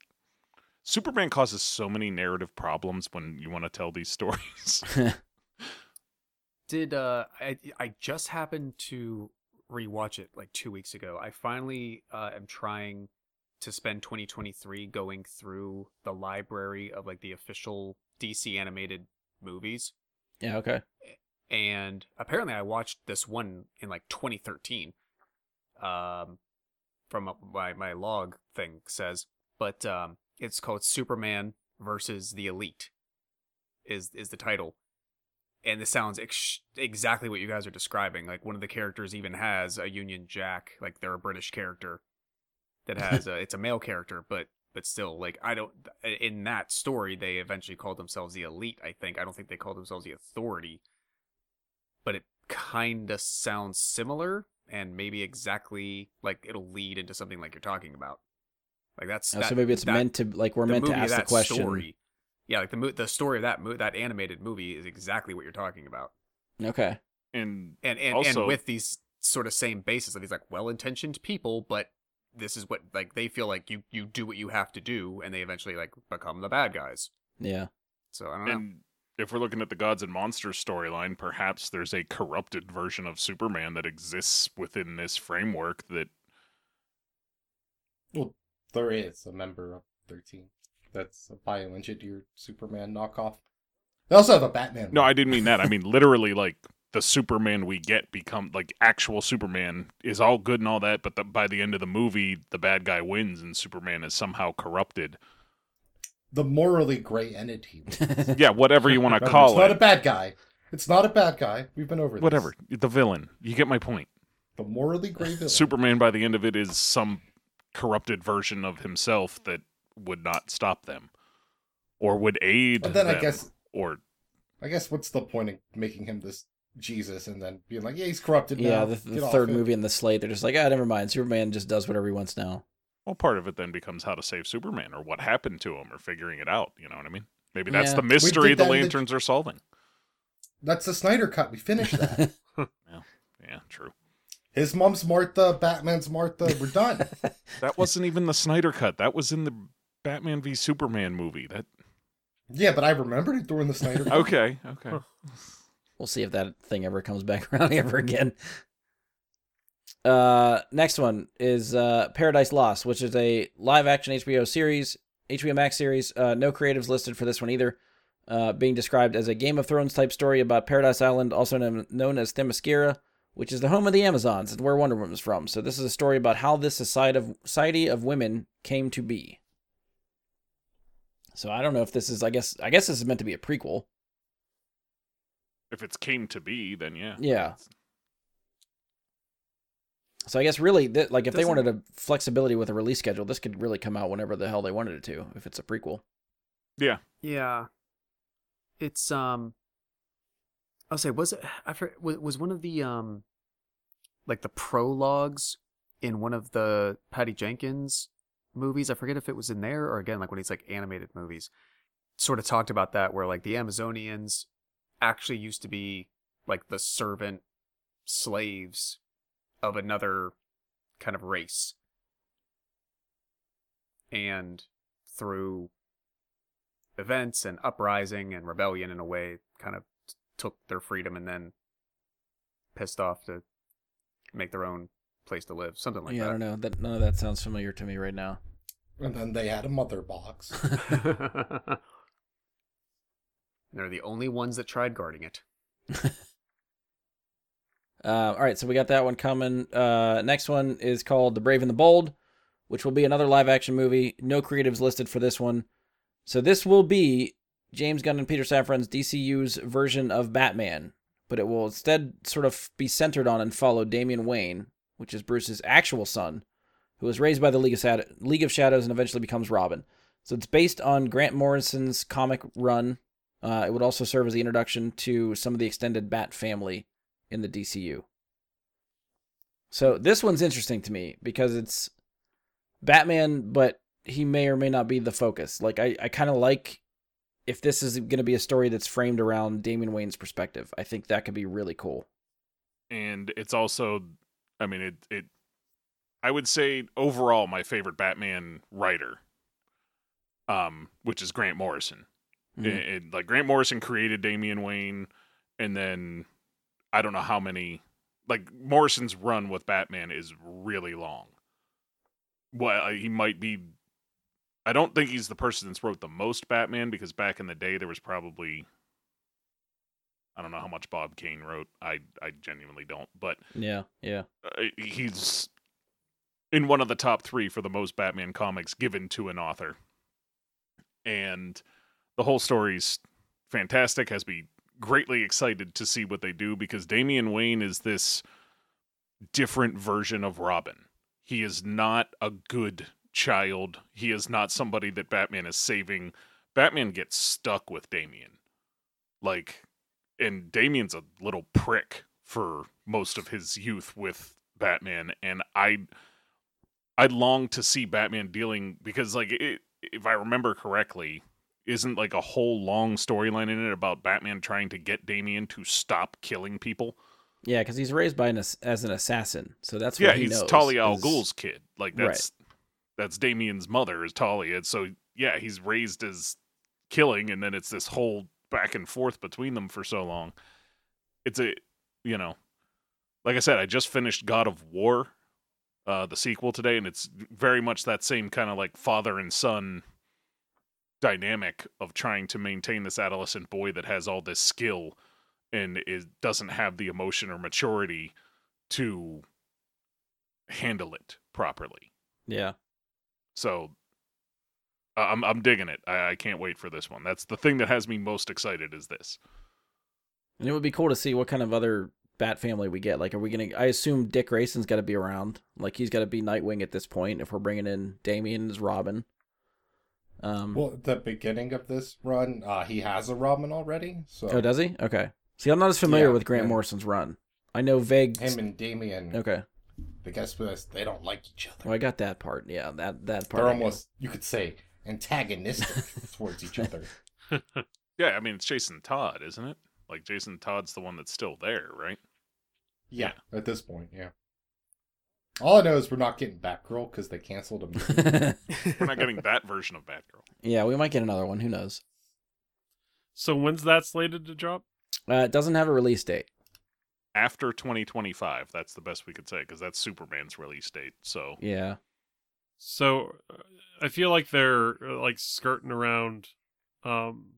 Superman causes so many narrative problems when you want to tell these stories. Did uh I I just happened to rewatch it like 2 weeks ago. I finally uh am trying to spend 2023 going through the library of like the official DC animated movies yeah, okay. And apparently I watched this one in like 2013. Um from my my log thing says, but um, it's called Superman versus the Elite. Is is the title, and this sounds ex- exactly what you guys are describing. Like one of the characters even has a Union Jack, like they're a British character that has a it's a male character, but but still like I don't in that story they eventually called themselves the Elite. I think I don't think they called themselves the Authority, but it kind of sounds similar and maybe exactly like it'll lead into something like you're talking about. Like that's Oh, that- so maybe it's that- meant to like we're meant to ask the question. Story, yeah, like the mo- the story of that mo- that animated movie is exactly what you're talking about, Okay. And and and, Also- and with these sort of same basis of these like well-intentioned people, but this is what like they feel like you you do what you have to do, and they eventually like become the bad guys. Yeah. So I don't know. If we're looking at the gods and monsters storyline, perhaps there's a corrupted version of Superman that exists within this framework that Well, there is a member of 13. That's a bioengineered Superman knockoff. They also have a Batman. No, one. I didn't mean that. I mean literally like the Superman we get become like actual Superman is all good and all that, but the, by the end of the movie, the bad guy wins and Superman is somehow corrupted. The morally gray entity. Yeah, whatever you want to Remember, call it's not a bad guy. It's not a bad guy. We've been over this. Whatever. The villain. You get my point. The morally gray villain. Superman by the end of it is some corrupted version of himself that would not stop them or would aid But then I guess or I guess what's the point of making him this Jesus and then being like, yeah, he's corrupted Yeah, now. the, the third movie in the slate, they're just like, ah, never mind. Superman just does whatever he wants now. Well part of it then becomes how to save Superman or what happened to him or figuring it out, you know what I mean? Maybe that's Yeah. the mystery the that in the- lanterns are solving. That's the Snyder cut. We finished that. Yeah, true. His mom's Martha, Batman's Martha. We're done. That wasn't even the Snyder cut. That was in the Batman v Superman movie. That yeah, but I remembered it during the Snyder cut. okay, okay. We'll see if that thing ever comes back around ever again. Uh, next one is uh, Paradise Lost, which is a live action HBO series, HBO Max series. Uh, no creatives listed for this one either. Uh, being described as a Game of Thrones type story about Paradise Island, also known, known as Themyscira, which is the home of the Amazons and where Wonder Woman is from. So this is a story about how this society of, society of women came to be. So I don't know if this is. I guess. I guess this is meant to be a prequel. If it's came to be, then yeah. Yeah. So I guess really, that like if they Doesn't- wanted a flexibility with a release schedule, this could really come out whenever the hell they wanted it to. If it's a prequel, Yeah. Yeah, it's um. I'll say was it I for, was was one of the um, like the prologues in one of the Patty Jenkins movies. I forget if it was in there or again like when it's like animated movies. Sort of talked about that where like the Amazonians actually used to be like the servant slaves of another kind of race. And through events and uprising and rebellion in a way kind of t- took their freedom and then pissed off to make their own place to live something like that. yeah, I don't know. That none of that sounds familiar to me right now. And then they had a mother box. that they're the only ones that tried guarding it Uh, all right, so we got that one coming. Uh, next one is called The Brave and the Bold, which will be another live action movie. No creatives listed for this one. So this will be James Gunn and Peter Safran's DCU's version of Batman, but it will instead sort of be centered on and follow Damian Wayne, which is Bruce's actual son, who was raised by the League of, Sad- League of Shadows and eventually becomes Robin. So it's based on Grant Morrison's comic run. Uh, it would also serve as the introduction to some of the extended Bat family in the DCU. So this one's interesting to me because it's Batman, but he may or may not be the focus. Like I, I kind of like if this is going to be a story that's framed around Damian Wayne's perspective. I think that could be really cool. and it's also i mean it it i would say overall my favorite batman writer um which is grant morrison Mhm. It- it- like grant morrison created damian wayne and then i don't know how many like morrison's run with batman is really long well uh, he might be i don't think he's the person that's wrote the most batman because back in the day there was probably I don't know how much Bob Kane wrote. I I genuinely don't, but Yeah, yeah. uh, he's in one of the top three for the most Batman comics given to an author. And the whole story's fantastic. Has me greatly excited to see what they do because Damian Wayne is this different version of Robin. He is not a good child. He is not somebody that Batman is saving. Batman gets stuck with Damian. Like, and Damian's a little prick for most of his youth with Batman, and I, I long to see Batman dealing because, like, it, if I remember correctly, isn't like a whole long storyline in it about Batman trying to get Damian to stop killing people. Yeah, because he's raised by an ass- as an assassin, so that's yeah, he he's. Talia al Ghul's kid. Like Right. that's that's Damian's mother is Talia. So yeah, he's raised as killing, and then it's this whole back and forth between them for so long. It's a you know, like I said, I just finished God of War, uh, the sequel today, and it's very much that same kind of like father and son dynamic of trying to maintain this adolescent boy that has all this skill and is doesn't have the emotion or maturity to handle it properly. Yeah, So uh, I'm I'm digging it. I, I can't wait for this one. That's the thing that has me most excited is this. and it would be cool to see what kind of other Bat family we get. Like, are we gonna? I assume Dick Grayson's got to be around. Like, he's got to be Nightwing at this point. If we're bringing in Damian as Robin. Um. Well, at the beginning of this run, uh, he has a Robin already. So oh, does he? Okay. See, I'm not as familiar Yeah, with Grant yeah. Morrison's run. I know vague. him and Damian, Okay. I guess because they don't like each other. Well, I got that part. Yeah, that that part. They're I know. almost, you could say, antagonistic towards each other. Yeah, I mean it's Jason Todd, isn't it? Like Jason Todd's the one that's still there, right? Yeah, at this point, yeah. All I know is we're not getting Batgirl because they canceled a movie. We're not getting that version of Batgirl. yeah, we might get another one. Who knows? So when's that slated to drop? Uh, it doesn't have a release date. After 2025, that's the best we could say because that's Superman's release date. So Yeah. So uh, I feel like they're uh, like skirting around um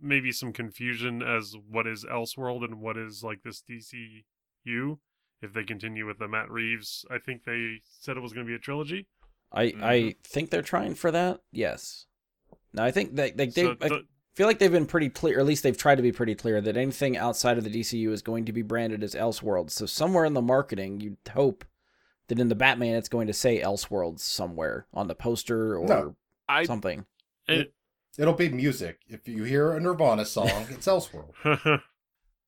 maybe some confusion as what is Elseworld and what is like this DCU if they continue with the Matt Reeves. I think they said it was going to be a trilogy. I I Mhm. think they're trying for that. Yes. Now I think that like they So I the- feel like they've been pretty clear, or at least they've tried to be pretty clear that anything outside of the DCU is going to be branded as Elseworlds. So somewhere in the marketing, you'd hope that in the Batman it's going to say Elseworlds somewhere on the poster or No. I something. and- It'll be music. If you hear a Nirvana song, it's Elseworld.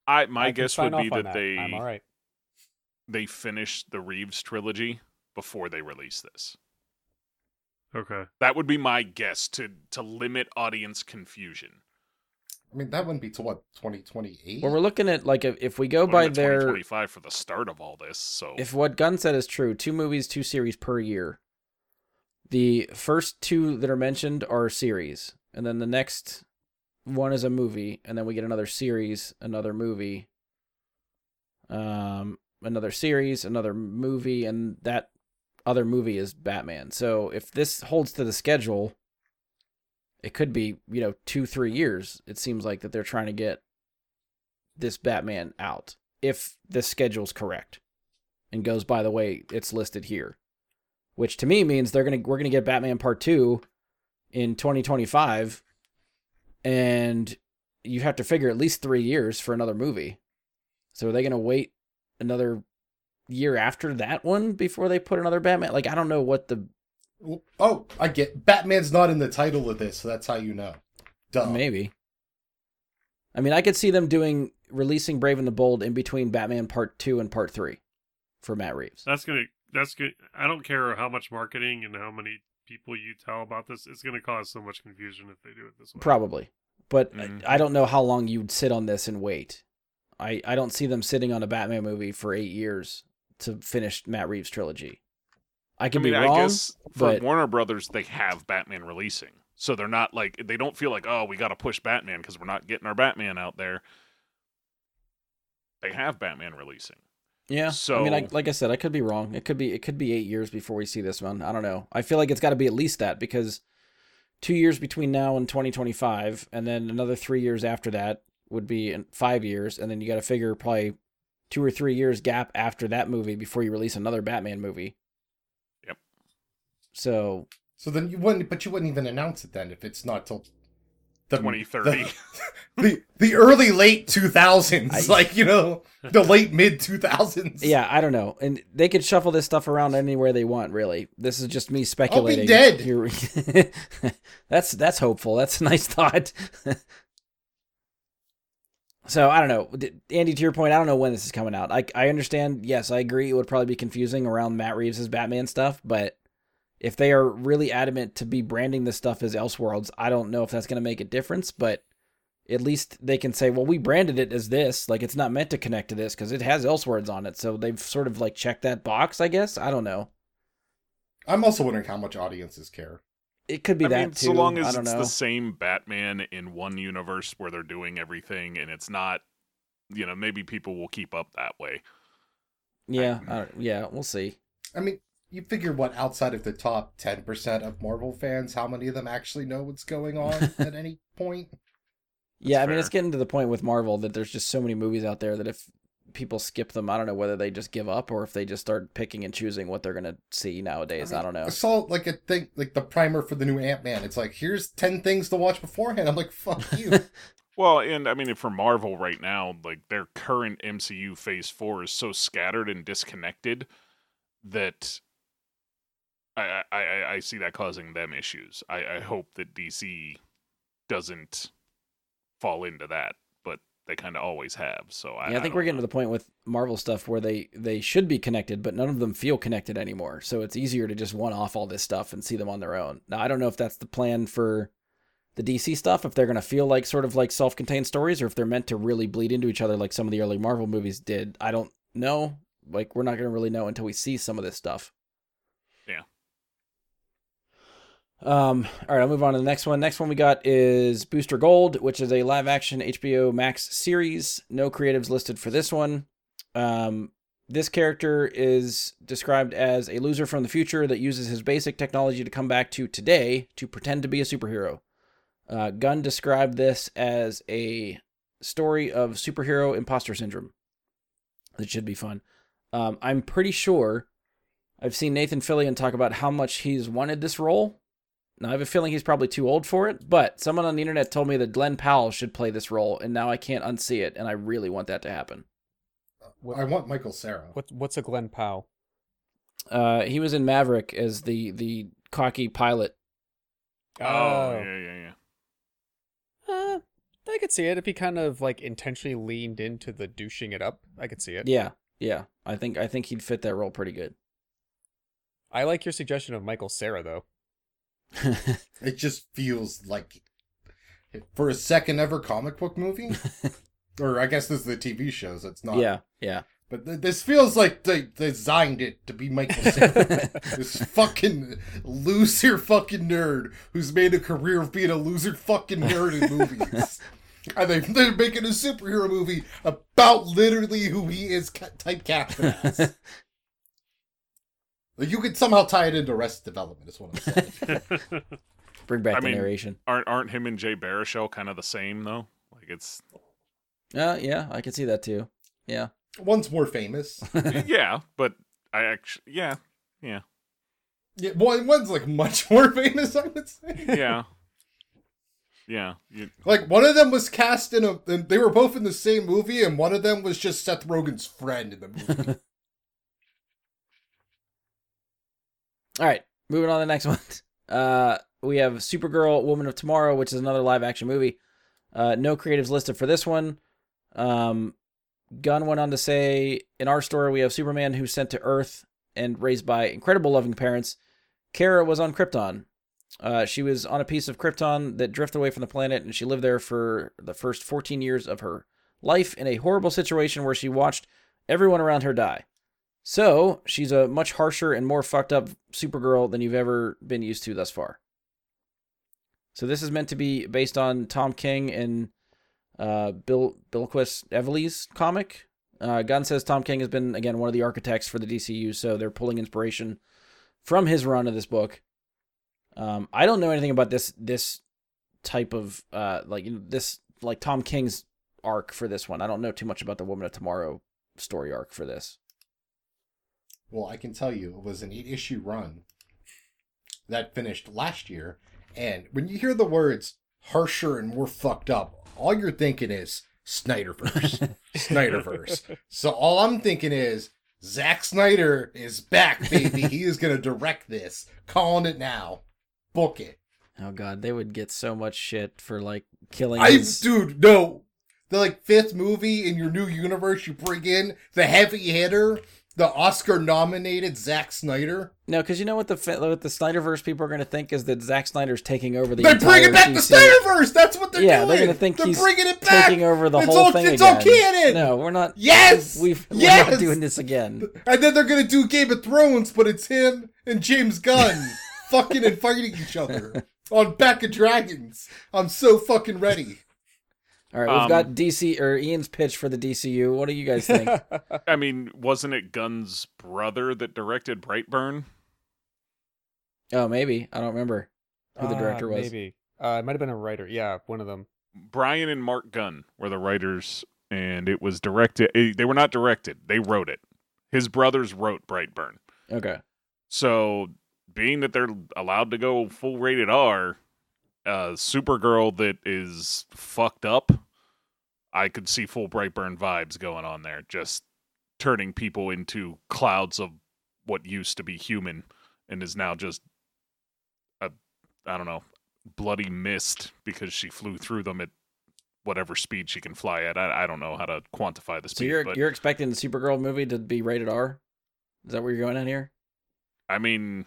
I my I guess would be off on that they I'm all right. They finish the Reeves trilogy before they release this. okay. That would be my guess to to limit audience confusion. I mean, that wouldn't be to what, 2028? Well, we're looking at like if, if we go We're by at their 2025 for the start of all this. So if what Gunn said is true, two movies, two series per year. The first two that are mentioned are series, and then the next one is a movie, and then we get another series, another movie, um, another series, another movie, and that other movie is Batman. So if this holds to the schedule, it could be you know two three years. It seems like that they're trying to get this Batman out if the schedule's correct and goes by the way it's listed here which to me means they're gonna we're gonna get batman part two in 2025 and you have to figure at least three years for another movie so are they gonna wait another year after that one before they put another batman like i don't know what the Oh, I get Batman's not in the title of this, so that's how you know. Duh. maybe i mean i could see them doing releasing brave and the bold in between batman part two and part three for matt reeves That's going to that's good. I don't care how much marketing and how many people you tell about this. It's going to cause so much confusion if they do it this way. Probably. But I- Mhm. I don't know how long you'd sit on this and wait. I, I don't see them sitting on a Batman movie for eight years to finish Matt Reeves' trilogy. I I could mean, be I wrong. guess for but- Warner Brothers, they have Batman releasing, so they're not like they don't feel like oh we got to push Batman because we're not getting our Batman out there. They have Batman releasing. yeah. So I mean, I, like I said, I could be wrong. It could be it could be eight years before we see this one. I don't know. I feel like it's got to be at least that because two years between now and 2025, and then another three years after that would be in five years, and then you got to figure probably two or three years gap after that movie before you release another Batman movie. Yep. So So then you wouldn't, but you wouldn't even announce it then if it's not till the 2030. The, the, the early late 2000s, I- like you know, the late mid 2000s. yeah, I don't know, and they could shuffle this stuff around anywhere they want. Really, this is just me speculating. I'll be dead. That's that's hopeful. That's a nice thought. So I don't know, Andy. To your point, I don't know when this is coming out. I I understand. Yes, I agree. It would probably be confusing around Matt Reeves' Batman stuff, but if they are really adamant to be branding this stuff as Elseworlds, I don't know if that's going to make a difference. But at least they can say, well, we branded it as this. Like it's not meant to connect to this because it has Elseworlds on it. So they've sort of like checked that box. I guess I don't know. I'm also wondering how much audiences care. It could be I that mean, too. so long I as don't it's know. the same Batman in one universe where they're doing everything, and it's not, you know, maybe people will keep up that way. Yeah, I don't- yeah, we'll see. I mean, you figure what outside of the top 10% of Marvel fans, how many of them actually know what's going on at any point? Yeah, I That's mean, it's getting to the point with Marvel that there's just so many movies out there that if people skip them, I don't know whether they just give up or if they just start picking and choosing what they're gonna see nowadays. I, mean, don't know. I saw like a thing, like the primer for the new Ant Man. It's like, here's 10 things to watch beforehand. I'm like, fuck you. Well, and I mean, for Marvel right now, like their current MCU Phase Four is so scattered and disconnected that I I, I, I see that causing them issues. I, I hope that DC doesn't fall into that, but they kind of always have. So I, yeah, I think we're getting to the point with Marvel stuff where they they should be connected, but none of them feel connected anymore. So it's easier to just one off all this stuff and see them on their own. Now, I don't know if that's the plan for the DC stuff, if they're gonna feel like sort of like self-contained stories, or if they're meant to really bleed into each other like some of the early Marvel movies did. I don't know. Like we're not gonna really know until we see some of this stuff. Yeah. Um, all right, I'll move on to the next one. Next one we got is Booster Gold, which is a live action HBO Max series. No creatives listed for this one. Um, this character is described as a loser from the future that uses his basic technology to come back to today to pretend to be a superhero. Uh, Gunn described this as a story of superhero imposter syndrome. It should be fun. Um, I'm pretty sure I've seen Nathan Fillion talk about how much he's wanted this role. Now, I have a feeling he's probably too old for it, but someone on the internet told me that Glen Powell should play this role, and now I can't unsee it, and I really want that to happen. I want Michael Cera. What what's a Glen Powell? Uh, he was in Maverick as the the cocky pilot. Oh, yeah, yeah, yeah. Uh, I could see it if he kind of like intentionally leaned into the douching it up. I could see it. Yeah, yeah. I think I think he'd fit that role pretty good. I like your suggestion of Michael Cera though. It just feels like for a second ever comic book movie. or I guess this is the TV shows it's not. yeah, yeah. But th- this feels like they designed it to be Michael this fucking loser fucking nerd who's made a career of being a loser fucking nerd in movies. and they, they're making a superhero movie about literally who he is ca- typecasted as. Like, you could somehow tie it into Arrested Development, is what I'm saying. Bring back I the mean- narration. Aren't aren't him and Jay Baruchel kind of the same though? Like it's Uh, yeah, I can see that too. Yeah. One's more famous. yeah, but I actually yeah yeah Yeah, one, one's like much more famous, I would say. yeah yeah. You, Like one of them was cast in a, and they were both in the same movie, and one of them was just Seth Rogen's friend in the movie. All right, moving on to the next one. Uh, we have Supergirl, Woman of Tomorrow, which is another live action movie. Uh, no creatives listed for this one. Um, Gunn went on to say, in our story, we have Superman who's sent to Earth and raised by incredible loving parents. Kara was on Krypton. Uh, she was on a piece of Krypton that drifted away from the planet, and she lived there for the first 14 years of her life in a horrible situation where she watched everyone around her die. So she's a much harsher and more fucked up Supergirl than you've ever been used to thus far. So this is meant to be based on Tom King and uh, Bill Bilquis Evely's comic. Uh, Gunn says Tom King has been again one of the architects for the DCU, so they're pulling inspiration from his run of this book. Um, I don't know anything about this this type of uh, like you know, this like Tom King's arc for this one. I don't know too much about the Woman of Tomorrow story arc for this. Well, I can tell you, it was an eight issue run. that finished last year. And when you hear the words harsher and more fucked up, all you're thinking is Snyderverse. Snyderverse. So all I'm thinking is Zack Snyder is back, baby. he is gonna direct this. Calling it now. Book it. Oh god, they would get so much shit for like killing. I his- dude, no. The like fifth movie in your new universe, you bring in the heavy hitter, the Oscar nominated Zack Snyder. No, because you know what the what the Snyderverse people are going to think is that Zack Snyder's taking over the They're bringing back the Snyderverse. That's what they're yeah, doing. they're going to think they're he's bringing it back. taking over the it's whole all, thing It's again. all canon. No, we're not. Yes, we've, we're yes. not doing this again. And then they're gonna do Game of Thrones, but it's him and James Gunn fucking and fighting each other on Back of Dragons. I'm so fucking ready. All right, we've Um, got DC or Ian's pitch for the DCU. What do you guys think? I mean, wasn't it Gunn's brother that directed Brightburn? oh, maybe I don't remember who the Ah, director was. Maybe. Uh, it might have been a writer. Yeah, one of them. Brian and Mark Gunn were the writers, and it was directed. eh, They were not directed; they wrote it. His brothers wrote Brightburn. Okay, So, being that they're allowed to go full rated R, uh, Supergirl that is fucked up, I could see full Brightburn vibes going on there. Just turning people into clouds of what used to be human and is now just a, I don't know, bloody mist because she flew through them at whatever speed she can fly at. I, I don't know how to quantify the so speed, you're but you're expecting the Supergirl movie to be rated R? Is that where you're going at here? I mean,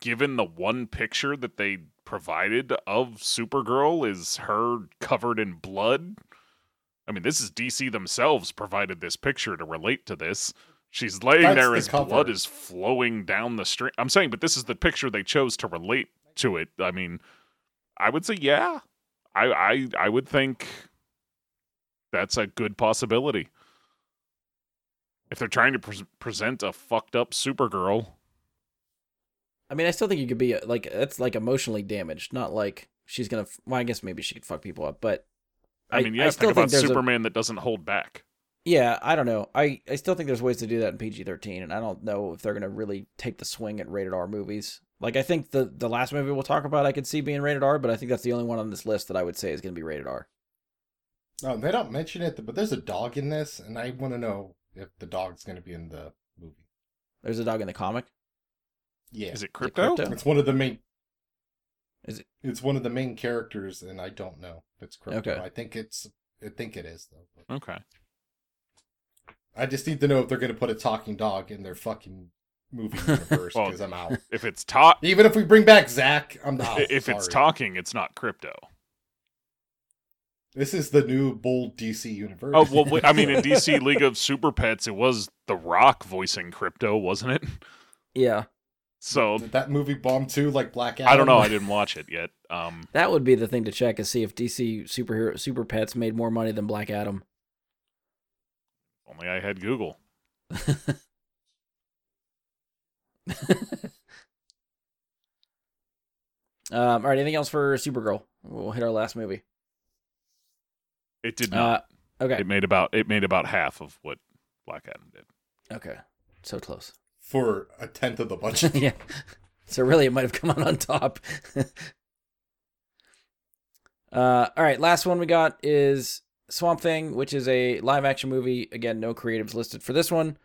given the one picture that they provided of Supergirl is her covered in blood. I mean, this is DC themselves provided this picture to relate to this. She's laying That's there the as cover. blood is flowing down the street. I'm saying, but this is the picture they chose to relate to it. I mean, I would say, yeah, I I I would think that's a good possibility. If they're trying to pre- present a fucked up Supergirl, I mean, I still think you could be like that's like emotionally damaged, not like she's gonna. Well, I guess maybe she could fuck people up, but I, mean, yeah, still think about there's a- Superman that doesn't hold back. Yeah, I don't know. I, I still think there's ways to do that in PG thirteen, and I don't know if they're gonna really take the swing at rated R movies. Like I think the the last movie we'll talk about, I could see being rated R, but I think that's the only one on this list that I would say is gonna be rated R. No, they don't mention it, but there's a dog in this, and I want to know if the dog's going to be in the movie. There's a dog in the comic. Yeah, Is it Krypto? Krypto? it's one of the main. Is it- It's one of the main characters, and I don't know if it's Krypto. Okay. I think it's. I think it is though. But Okay. I just need to know if they're going to put a talking dog in their fucking movie universe Well, because I'm out. If it's talk, Even if we bring back Zack, I'm out. if it's talking, it's not Krypto. This is the new bold DC universe. Oh well, I mean, in DC League of Super Pets, it was The Rock voicing Krypto, wasn't it? Yeah, So Did that movie bomb too, like Black Adam? I don't know. I didn't watch it yet. Um, that would be the thing to check and see if DC superhero super pets made more money than Black Adam. only I had Google. Um, all right, anything else for Supergirl? We'll hit our last movie. It did Uh, not. okay, It made about it made about half of what Black Adam did. okay, so close. For a tenth of the budget. yeah. So really, it might have come out on top. uh, all right, last one we got is Swamp Thing, which is a live action movie. Again, no creatives listed for this one.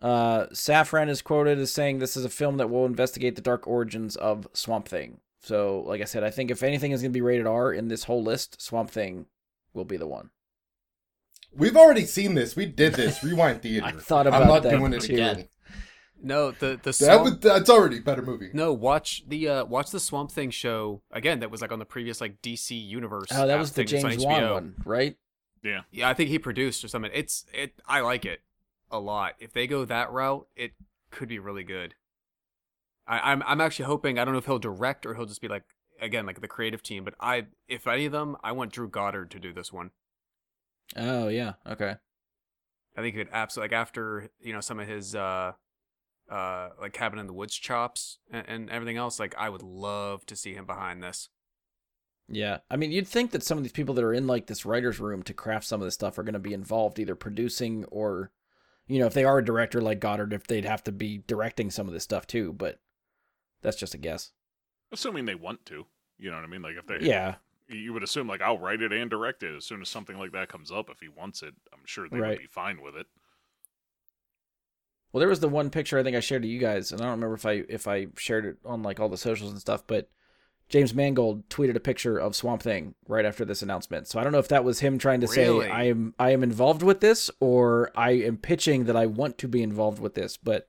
Uh, Safran is quoted as saying this is a film that will investigate the dark origins of Swamp Thing. So, like I said, I think if anything is going to be rated R in this whole list, Swamp Thing will be the one. We've already seen this. We did this. Rewind theater. I thought I'm about not that doing it too. again. No, the the That swamp, was, that's already a better movie. no watch the uh watch the Swamp Thing show again. That was like on the previous like DC universe. Oh, that was the thing that's on James Wan one, right? Yeah. Yeah, I think he produced or something. It's it. I like it a lot. If they go that route, it could be really good. I, I'm I'm actually hoping. I don't know if he'll direct or he'll just be like again like the creative team. But I, if any of them, I want Drew Goddard to do this one. Oh yeah, okay. I think he could absolutely like after you know some of his uh uh like cabin in the woods chops and, and everything else. Like I would love to see him behind this. Yeah, I mean, you'd think that some of these people that are in like this writers' room to craft some of this stuff are going to be involved either producing or, you know, if they are a director like Goddard, if they'd have to be directing some of this stuff too. But That's just a guess. Assuming they want to. You know what I mean? Like if they Yeah, you would assume like I'll write it and direct it as soon as something like that comes up. If he wants it, I'm sure they Right. would be fine with it. Well, there was the one picture I think I shared to you guys, and I don't remember if I if I shared it on like all the socials and stuff, but James Mangold tweeted a picture of Swamp Thing right after this announcement. So I don't know if that was him trying to Really? say I am I am involved with this or I am pitching that I want to be involved with this, but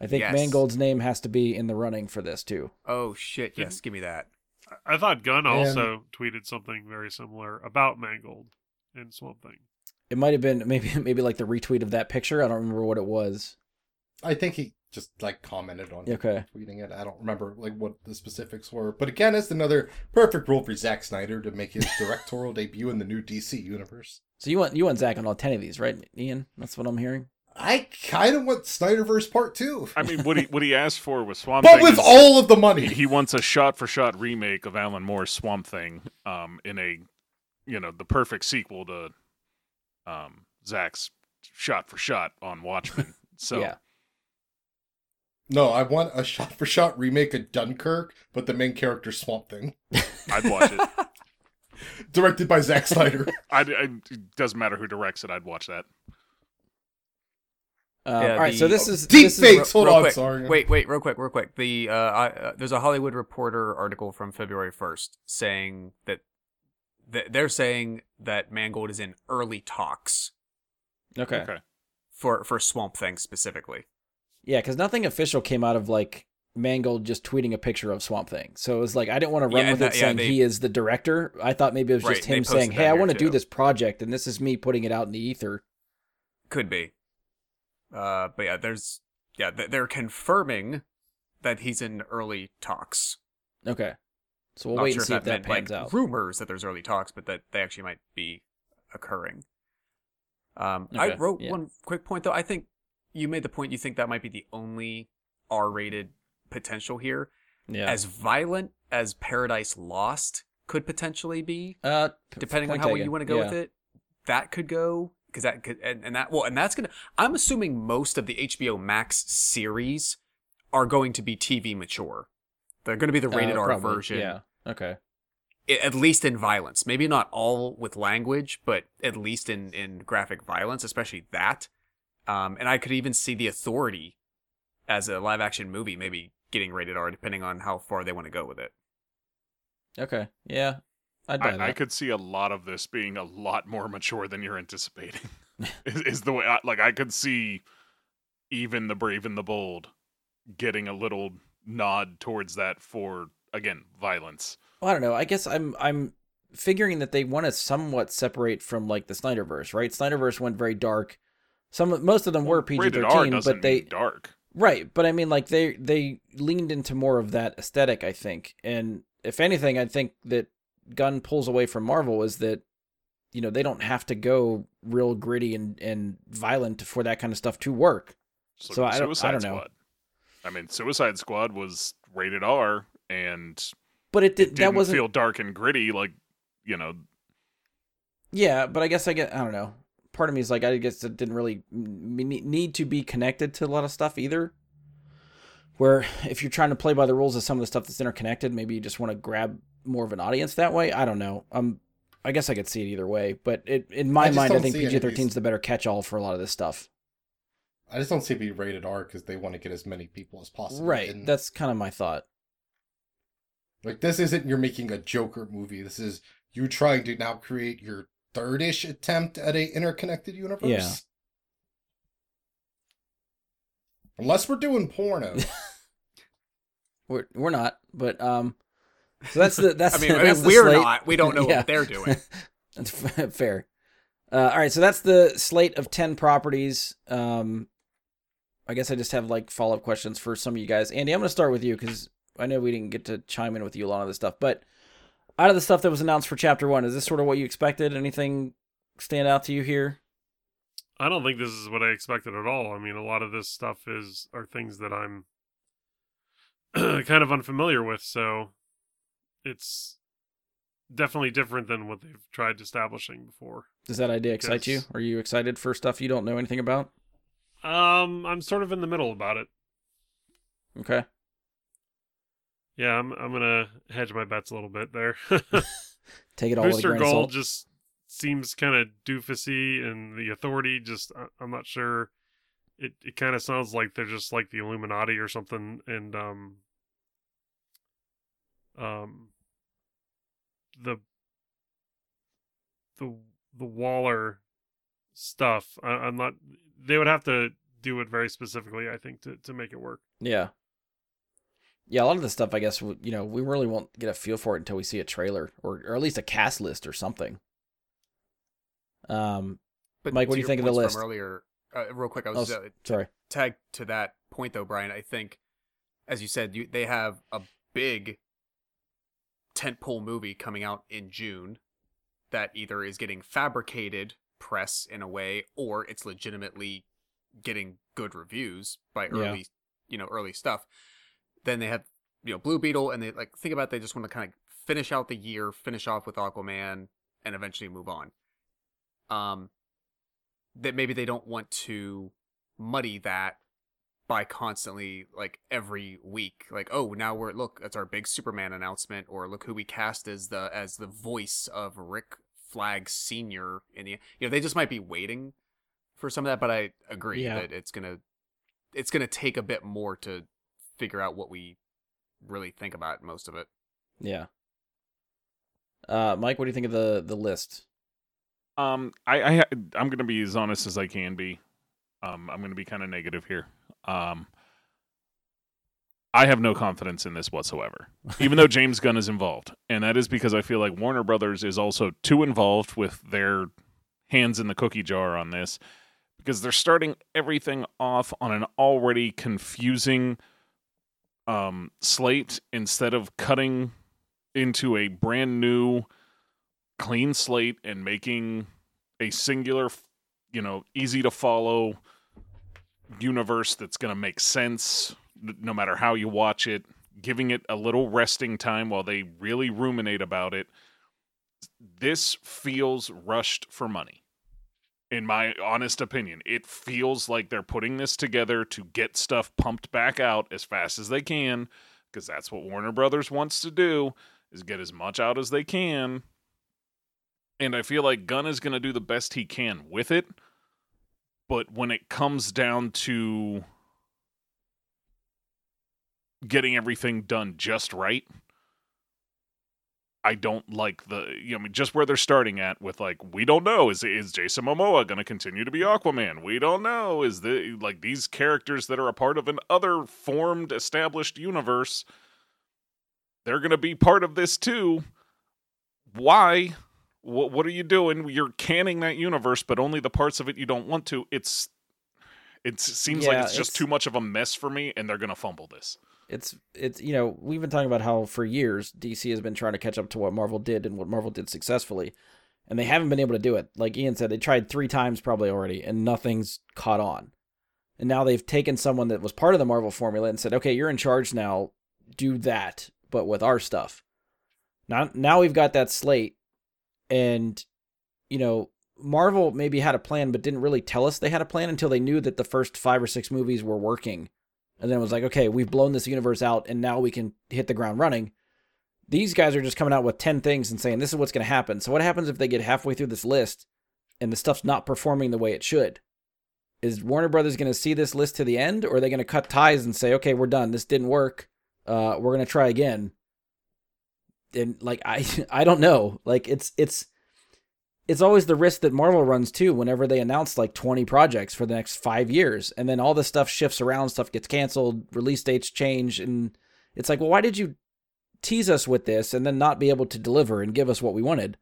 I think Yes. Mangold's name has to be in the running for this too. Oh shit! Yes, give me that. I thought Gunn And- also tweeted something very similar about Mangold in Swamp Thing. It might have been maybe maybe like the retweet of that picture. I don't remember what it was. I think he just like commented on it, Okay. tweeting it. I don't remember like what the specifics were, but again, it's another perfect role for Zack Snyder to make his directorial debut in the new DC universe. So you want you want Zack on all ten of these, right, Ian? That's what I'm hearing. I kind of want Snyderverse Part Two, I mean, what he what he asked for was Swamp but Thing with is- all of the money. he wants a shot for shot remake of Alan Moore's Swamp Thing, um, in a you know the perfect sequel to um Zack's shot for shot on Watchmen. So Yeah. No, I want a shot-for-shot remake of Dunkirk, but the main character Swamp Thing, I'd watch it. directed by Zack Snyder. I'd, I, it doesn't matter who directs it. I'd watch that. Um, Yeah, all right, so this is Deep this is- fakes. Hold real on, quick. sorry. Wait, wait, real quick, real quick. The uh, I, uh, there's a Hollywood Reporter article from February 1st saying that th- they're saying that Mangold is in early talks Okay. Okay. for for Swamp Thing specifically. Yeah, because nothing official came out of like Mangold just tweeting a picture of Swamp Thing. So it was like I didn't want to run Yeah, with it that- yeah, saying they- he is the director. I thought maybe it was Right, just him saying, "Hey, I want to do this project, and this is me putting it out in the ether." Could be. Uh, but yeah, there's yeah, th- they're confirming that he's in early talks. Okay, so we'll Not wait sure and see if that meant pans like out. rumors that there's early talks, but that they actually might be occurring. Um, I wrote yeah. one quick point though. I think you made the point. You think that might be the only R-rated potential here. Yeah, As violent as Paradise Lost could potentially be, uh, p- depending on how taken. you want to go with it, that could go because that could and, and that well and that's gonna. I'm assuming most of the HBO Max series are going to be TV mature. They're going to be the rated Uh, R probably, version Yeah. Okay. i- at least in violence. Maybe not all with language, but at least in in graphic violence, especially that. Um, and I could even see the Authority as a live action movie, maybe getting rated R, depending on how far they want to go with it. Okay. Yeah. I'd buy I, that. I could see a lot of this being a lot more mature than you're anticipating. is, is the way I, like I could see even the brave and the bold getting a little nod towards that for again violence. Well, I don't know. I guess I'm I'm figuring that they want to somewhat separate from like the Snyderverse, right? Snyderverse went very dark. Some most of them were PG thirteen, but they dark. right. But I mean, like they they leaned into more of that aesthetic, I think. And if anything, I think that Gunn pulls away from Marvel is that you know they don't have to go real gritty and and violent for that kind of stuff to work. Just So I don't- I don't know. Squad. I mean, Suicide Squad was rated R, and But it it did didn't that wasn't feel dark and gritty like you know. Yeah, but I guess I get I don't know. Part of me is like I guess it didn't really need to be connected to a lot of stuff either. Where if you're trying to play by the rules of some of the stuff that's interconnected, maybe you just want to grab more of an audience that way. I don't know. Um, I guess I could see it either way, but it in my I mind, I think PG-13 is the better catch all for a lot of this stuff. I just don't see it be rated R because they want to get as many people as possible. Right. in. That's kind of my thought. Like this isn't you're making a Joker movie. This is you trying to now create your third-ish attempt at a interconnected universe. Yeah. Unless we're doing porno. We're we're not, but um, so that's the that's I mean, that's we're slate. not. We don't know Yeah. what they're doing. That's f- fair. Uh, all right, so that's the slate of ten properties. Um, I guess I just have like follow up questions for some of you guys. Andy, I'm going to start with you because I know we didn't get to chime in with you a lot of this stuff. But out of the stuff that was announced for Chapter One, is this sort of what you expected? Anything stand out to you here? I don't think this is what I expected at all. I mean, a lot of this stuff is are things that I'm kind of unfamiliar with, so it's definitely different than what they've tried establishing before. Does that idea excite you? Are you excited for stuff you don't know anything about? Um, I'm sort of in the middle about it. Okay. Yeah, I'm I'm gonna hedge my bets a little bit there. Take it all Booster Gold just seems kind of doofusy, and the Authority just I- I'm not sure. It it kind of sounds like they're just like the Illuminati or something, and um um the the the Waller stuff. I, I'm not. They would have to do it very specifically, I think, to to make it work. Yeah. Yeah, a lot of the stuff, I guess, you know, we really won't get a feel for it until we see a trailer or, or at least a cast list or something. Um, But Mike, what do you think of the list? From earlier, uh, real quick, I oh, was s- uh, sorry. tag to that point though, Brian. I think, as you said, you, they have a big tentpole movie coming out in June that either is getting fabricated press in a way, or it's legitimately getting good reviews by Yeah. early, you know, early stuff. Then they have you know Blue Beetle, and they like think about it, they just want to kind of finish out the year, finish off with Aquaman, and eventually move on. Um, that maybe they don't want to muddy that by constantly like every week like oh now we're look it's our big superman announcement or look who we cast as the as the voice of rick flag senior in the you know they just might be waiting for some of that but i agree Yeah. that it's gonna it's gonna take a bit more to figure out what we really think about most of it Yeah. Uh, Mike, what do you think of the the list? Um, I, I I'm gonna be as honest as I can be. Um, I'm gonna be kind of negative here. Um, I have no confidence in this whatsoever, even though James Gunn is involved, and that is because I feel like Warner Brothers is also too involved with their hands in the cookie jar on this, because they're starting everything off on an already confusing um, slate instead of cutting into a brand new clean slate and making a singular, you know, easy to follow universe that's going to make sense no matter how you watch it, giving it a little resting time while they really ruminate about it. This feels rushed for money. In my honest opinion, it feels like they're putting this together to get stuff pumped back out as fast as they can because that's what Warner Brothers wants to do is get as much out as they can and I feel like Gunn is going to do the best he can with it. But when it comes down to getting everything done just right, I don't like the. You know, I mean, just where they're starting at with like, we don't know is is Jason Momoa going to continue to be Aquaman? We don't know is the like these characters that are a part of an other formed established universe. They're going to be part of this too. Why? what what are you doing? You're canning that universe, but only the parts of it you don't want to. It's it seems like Yeah, it's just it's- too much of a mess for me, and they're gonna fumble this. It's it's you know we've been talking about how for years DC has been trying to catch up to what Marvel did and what Marvel did successfully, and they haven't been able to do it. Like Ian said, they tried three times probably already, and nothing's caught on. And now they've taken someone that was part of the Marvel formula and said, "Okay, you're in charge now. Do that, but with our stuff." Now, now we've got that slate, and you know Marvel maybe had a plan, but didn't really tell us they had a plan until they knew that the first five or six movies were working and then it was like, okay, we've blown this universe out, and now we can hit the ground running. These guys are just coming out with 10 things and saying, this is what's going to happen. So, what happens if they get halfway through this list and the stuff's not performing the way it should? Is Warner Brothers going to see this list to the end, or are they going to cut ties and say, okay, we're done. This didn't work. Uh, we're going to try again? And like, I, I don't know. Like, it's, it's, it's always the risk that Marvel runs too whenever they announce like 20 projects for the next five years. And then all this stuff shifts around, stuff gets canceled, release dates change. And it's like, well, why did you tease us with this and then not be able to deliver and give us what we wanted?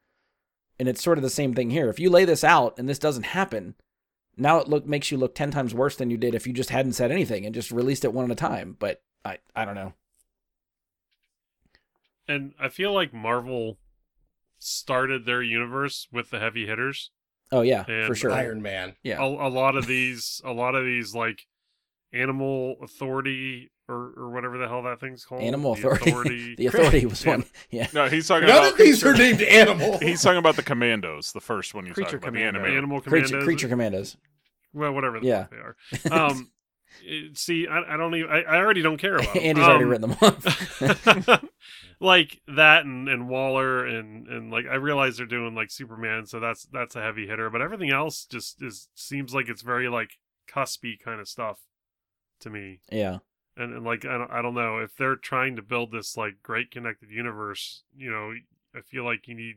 And it's sort of the same thing here. If you lay this out and this doesn't happen, now it look makes you look 10 times worse than you did if you just hadn't said anything and just released it one at a time. But I, I don't know. And I feel like Marvel started their universe with the heavy hitters. Oh yeah, And for sure. Iron Man. Yeah. A, a lot of these, a lot of these, like Animal Authority or or whatever the hell that thing's called. Animal The Authority. the Authority was Yeah. one. Yeah. No, he's talking None about of these are named Animal. he's talking about the Commandos, the first one you Creature talked about, Commando. the anime. Animal Commandos. Creature, creature Commandos. Well, whatever the Yeah. they are. Um, it- see, I, I don't even. I, I already don't care about. Andy's already Um, written them off. like that and, and Waller and and like I realize they're doing like Superman, so that's that's a heavy hitter. But everything else just is seems like it's very like cuspy kind of stuff to me. yeah. And, and like I don't, I don't know if they're trying to build this like great connected universe. You know, I feel like you need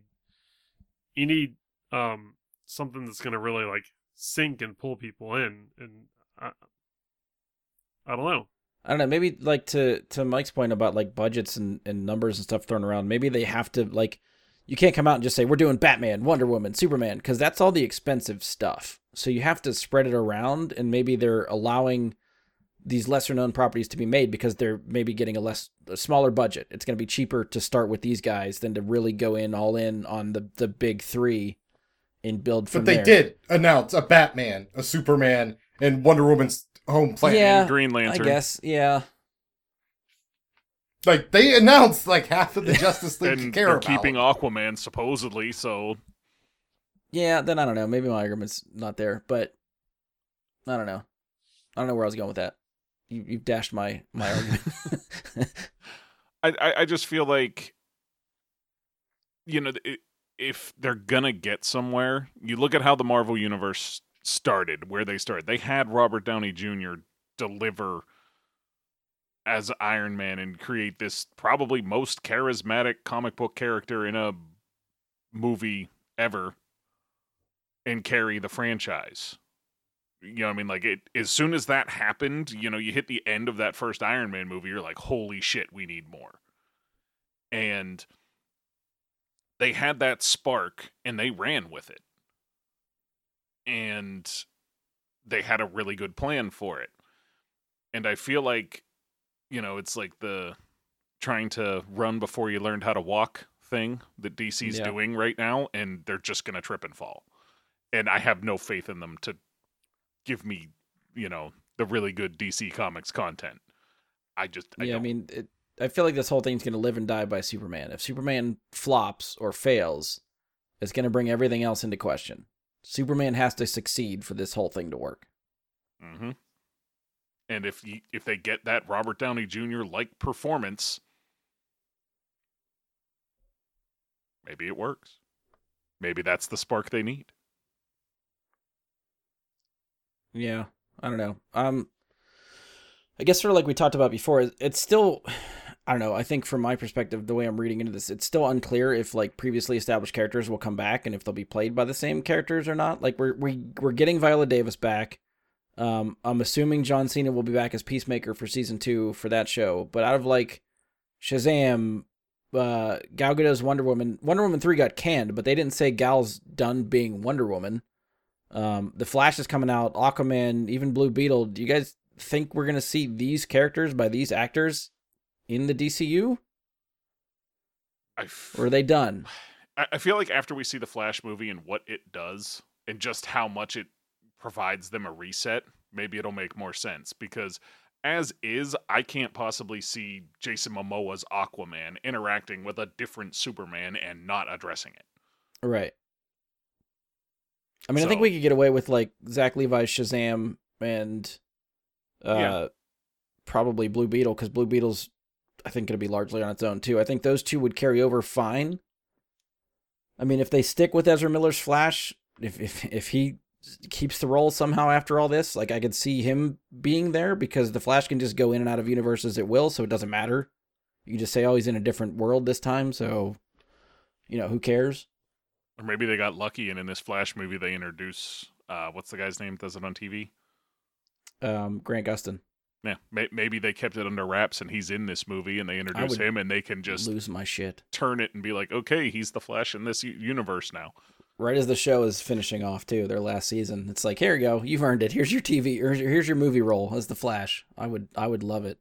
you need um something that's gonna really like sink and pull people in. And I, I don't know. I don't know. Maybe like to to Mike's point about like budgets and, and numbers and stuff thrown around. Maybe they have to like you can't come out and just say we're doing Batman, Wonder Woman, Superman because that's all the expensive stuff. So you have to spread it around, and maybe they're allowing these lesser known properties to be made because they're maybe getting a less a smaller budget. It's going to be cheaper to start with these guys than to really go in all in on the the big three and build from But they there. did announce a Batman, a Superman, and Wonder Woman's home planet. Yeah, Green I Lantern. guess. Yeah. Like they announced like half of the Justice League and care they're about. keeping Aquaman supposedly, so Yeah, then I don't know. Maybe my argument's not there, but I don't know. I don't know where I was going with that. You you dashed my my argument. I, I I just feel like you know i if they're gonna get somewhere, you look at how the Marvel universe started, where they started. They had Robert Downey Jr. deliver as Iron Man and create this probably most charismatic comic book character in a movie ever and carry the franchise. You know what I mean? Like it as soon as that happened, you know, you hit the end of that first Iron Man movie, you're like, holy shit, we need more. And they had that spark and they ran with it. And they had a really good plan for it. And I feel like, you know, it's like the trying to run before you learned how to walk thing that DC's Yeah. doing right now, and they're just gonna trip and fall. And I have no faith in them to give me, you know, the really good DC Comics content. I just, I yeah, I don't. mean, it, I feel like this whole thing's going to live and die by Superman. If Superman flops or fails, it's going to bring everything else into question. Superman has to succeed for this whole thing to work. hmm And if you, if they get that Robert Downey Jr. like performance, maybe it works. Maybe that's the spark they need. Yeah, I don't know. Um, I guess sort of like we talked about before, it's still, I don't know. I think from my perspective, the way I'm reading into this, it's still unclear if like previously established characters will come back and if they'll be played by the same characters or not. Like we're we we're getting Viola Davis back. Um, I'm assuming John Cena will be back as Peacemaker for season two for that show. But out of like Shazam, uh, Gal Gadot's Wonder Woman, Wonder Woman three got canned, but they didn't say Gal's done being Wonder Woman. Um, the Flash is coming out, Aquaman, even Blue Beetle. Do you guys think we're gonna see these characters by these actors in the DCU, I, f- or are they done? I feel like after we see the Flash movie and what it does and just how much it provides them a reset, maybe it'll make more sense because as is, I can't possibly see Jason Momoa's Aquaman interacting with a different Superman and not addressing it. Right. I mean, I think we could get away with like Zach Levi's Shazam and uh Yeah. probably Blue Beetle because Blue Beetle's I think going to be largely on its own too. I think those two would carry over fine. I mean, if they stick with Ezra Miller's Flash, if if if he keeps the role somehow after all this, like I could see him being there because the Flash can just go in and out of universes at will, so it doesn't matter. You just say, "Oh, he's in a different world this time," so you know who cares. Or maybe they got lucky and in this Flash movie they introduce uh what's the guy's name that does it on TV? Um, Grant Gustin. Yeah, may- maybe they kept it under wraps and he's in this movie and they introduce him and they can just lose my shit. turn it and be like, okay, he's the Flash in this u- universe now. Right as the show is finishing off too, their last season, it's like, here you go, you've earned it. Here's your TV, here's your, movie role as the Flash. I would, I would love it.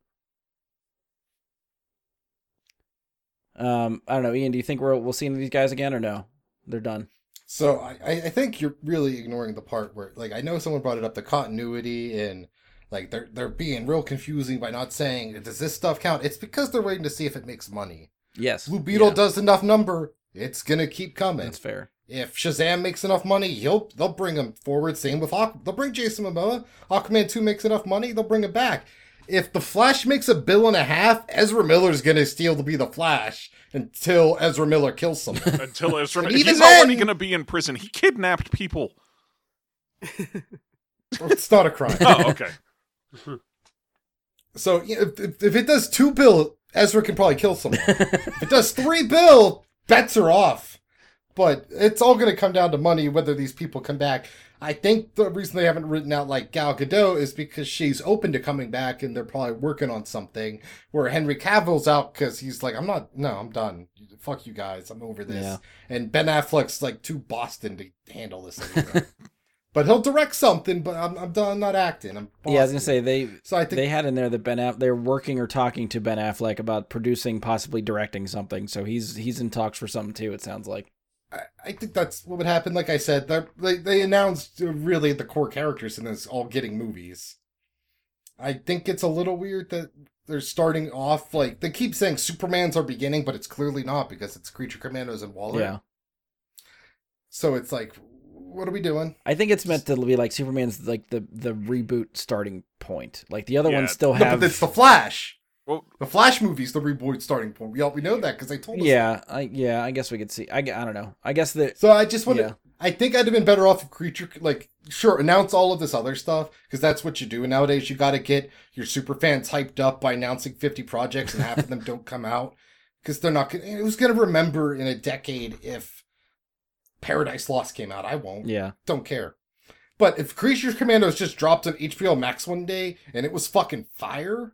Um, I don't know, Ian. Do you think we'll we'll see any of these guys again or no? They're done. So I, I I think you're really ignoring the part where like I know someone brought it up the continuity and like they're they're being real confusing by not saying does this stuff count? It's because they're waiting to see if it makes money. Yes, Blue Beetle Yeah, does enough number, it's gonna keep coming. That's fair. If Shazam makes enough money, he'll they'll bring him forward. Same with Aqu- they'll bring Jason Momoa. Aquaman two makes enough money, they'll bring him back. If the Flash makes a bill and a half, Ezra Miller's gonna steal to be the Flash until Ezra Miller kills someone. Until Ezra, Miller, he's even already then- going to be in prison. He kidnapped people. it's not a crime. Oh, okay. So you know, if, if, if it does two bill, Ezra can probably kill someone. if it does three bill, bets are off. But it's all going to come down to money whether these people come back. I think the reason they haven't written out like Gal Gadot is because she's open to coming back and they're probably working on something. Where Henry Cavill's out because he's like, I'm not, no, I'm done. Fuck you guys, I'm over this. Yeah. And Ben Affleck's like too Boston to handle this anymore. but he'll direct something. But I'm, I'm done. I'm not acting. I'm. Yeah, I was gonna say they So I think they had in there that Ben Aff- they're working or talking to Ben Affleck about producing, possibly directing something. So he's he's in talks for something too. It sounds like. I, I think that's what would happen. Like I said, they they announced uh, really the core characters in this all getting movies. I think it's a little weird that they're starting off like they keep saying Superman's our beginning, but it's clearly not because it's Creature Commandos and Waller. Yeah, So it's like, what are we doing? I think it's meant to be like Superman's like the the reboot starting point. Like the other Yeah. ones still No, have. but it's the Flash. Well, The Flash movie's the reboot starting point. We all we know that because they told us. yeah, I yeah, I guess we could see. I, gu- I don't know. I guess that So I just want Yeah. to. I think I'd have been better off if Creature like sure announce all of this other stuff because that's what you do And nowadays. You got to get your super fans hyped up by announcing fifty projects and half of them don't come out because they're not. gonna Who's gonna remember in a decade if Paradise Lost came out? I won't. yeah, Don't care. But if Creatures Commandos just dropped on HBO Max one day and it was fucking fire,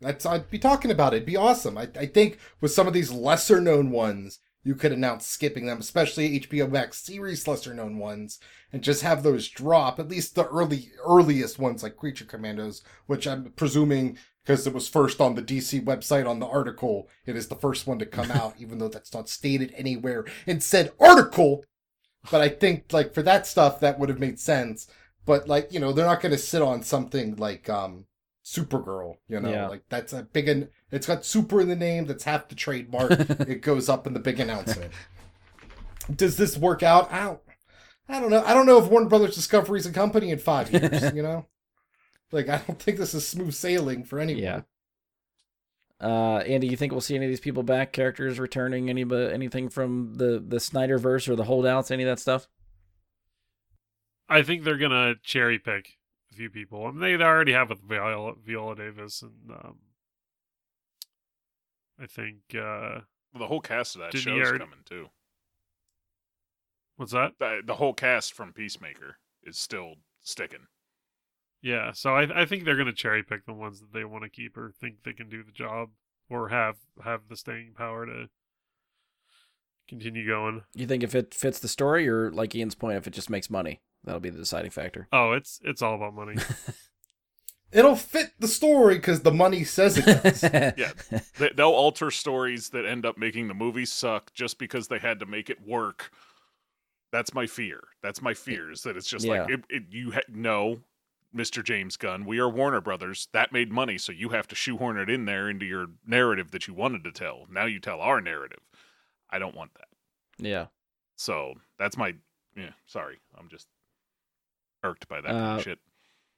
that's I'd be talking about it. It'd be awesome. I, I think with some of these lesser known ones, you could announce skipping them, especially HBO Max series lesser known ones, and just have those drop. At least the early earliest ones like Creature Commandos, which I'm presuming because it was first on the DC website on the article, it is the first one to come out, even though that's not stated anywhere in said article but I think like for that stuff that would have made sense. But like you know they're not going to sit on something like um Supergirl. You know Yeah. like that's a big an- it's got super in the name. That's half the trademark. it goes up in the big announcement. Does this work out? I don't. I don't know. I don't know if Warner Brothers Discovery is a company in five years. you know, like I don't think this is smooth sailing for anyone. yeah. Uh, Andy, you think we'll see any of these people back? Characters returning? Any but anything from the the Snyderverse or the holdouts? Any of that stuff? I think they're gonna cherry pick a few people. I mean, they already have with Viola, Viola Davis, and um, I think uh, the whole cast of that Didn't show's coming too. what's that? The, the whole cast from Peacemaker is still sticking. Yeah, so I I think they're gonna cherry pick the ones that they want to keep or think they can do the job or have have the staying power to continue going. You think if it fits the story, or like Ian's point, if it just makes money, that'll be the deciding factor. Oh, it's it's all about money. It'll fit the story because the money says it does. Yeah. They, they'll alter stories that end up making the movie suck just because they had to make it work. That's my fear. That's my fear is that it's just like it, it, you ha- no, Mr. James Gunn, we are Warner Brothers. That made money, so you have to shoehorn it in there into your narrative that you wanted to tell. Now you tell our narrative. I don't want that. yeah. So that's my yeah. Sorry, I'm just irked by that Uh, shit.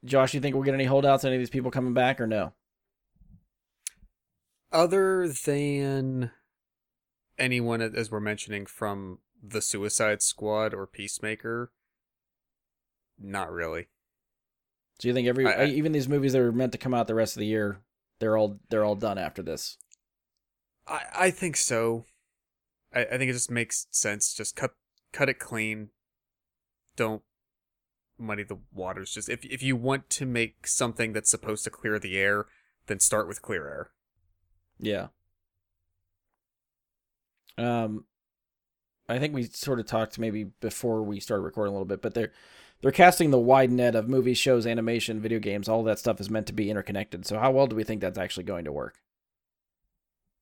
Josh, you think we'll get any holdouts? Any of these people coming back or no? Other than anyone, as we're mentioning, from the Suicide Squad or Peacemaker, not really. So you think every I- even these movies that are meant to come out the rest of the year, they're all they're all done after this? I, I think so. I, I think it just makes sense. Just cut cut it clean. Don't muddy the waters. Just if if you want to make something that's supposed to clear the air, then start with clear air. Yeah. Um, I think we sort of talked maybe before we started recording a little bit, but they're they're casting the wide net of movies, shows, animation, video games. All that stuff is meant to be interconnected. So how well do we think that's actually going to work?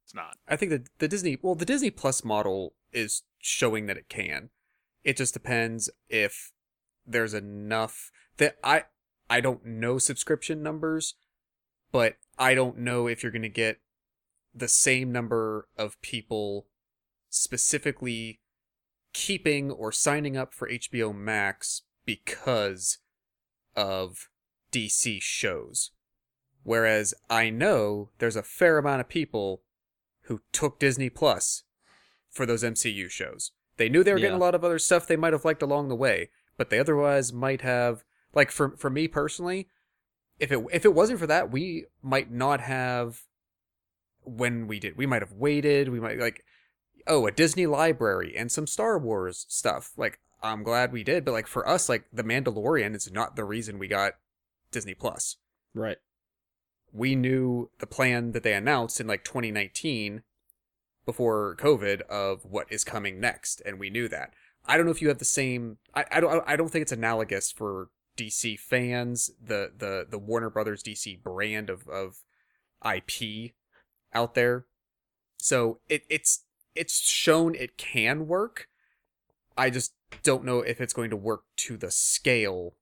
It's not. I think that the Disney well, the Disney Plus model is showing that it can. It just depends if there's enough that I I don't know subscription numbers, but I don't know if you're going to get the same number of people specifically keeping or signing up for HBO Max because of DC shows. Whereas I know there's a fair amount of people who took Disney Plus for those MCU shows. They knew they were getting Yeah. a lot of other stuff they might have liked along the way, but they otherwise might have like for for me personally, if it if it wasn't for that, we might not have when we did. We might have waited, we might like oh, a Disney library and some Star Wars stuff. Like I'm glad we did, but like for us like The Mandalorian is not the reason we got Disney Plus Right. we knew the plan that they announced in like 2019 before COVID of what is coming next, and we knew that. I don't know if you have the same. I, I don't. I don't think it's analogous for DC fans. The the the Warner Brothers DC brand of of IP out there. So it it's it's shown it can work. I just don't know if it's going to work to the scale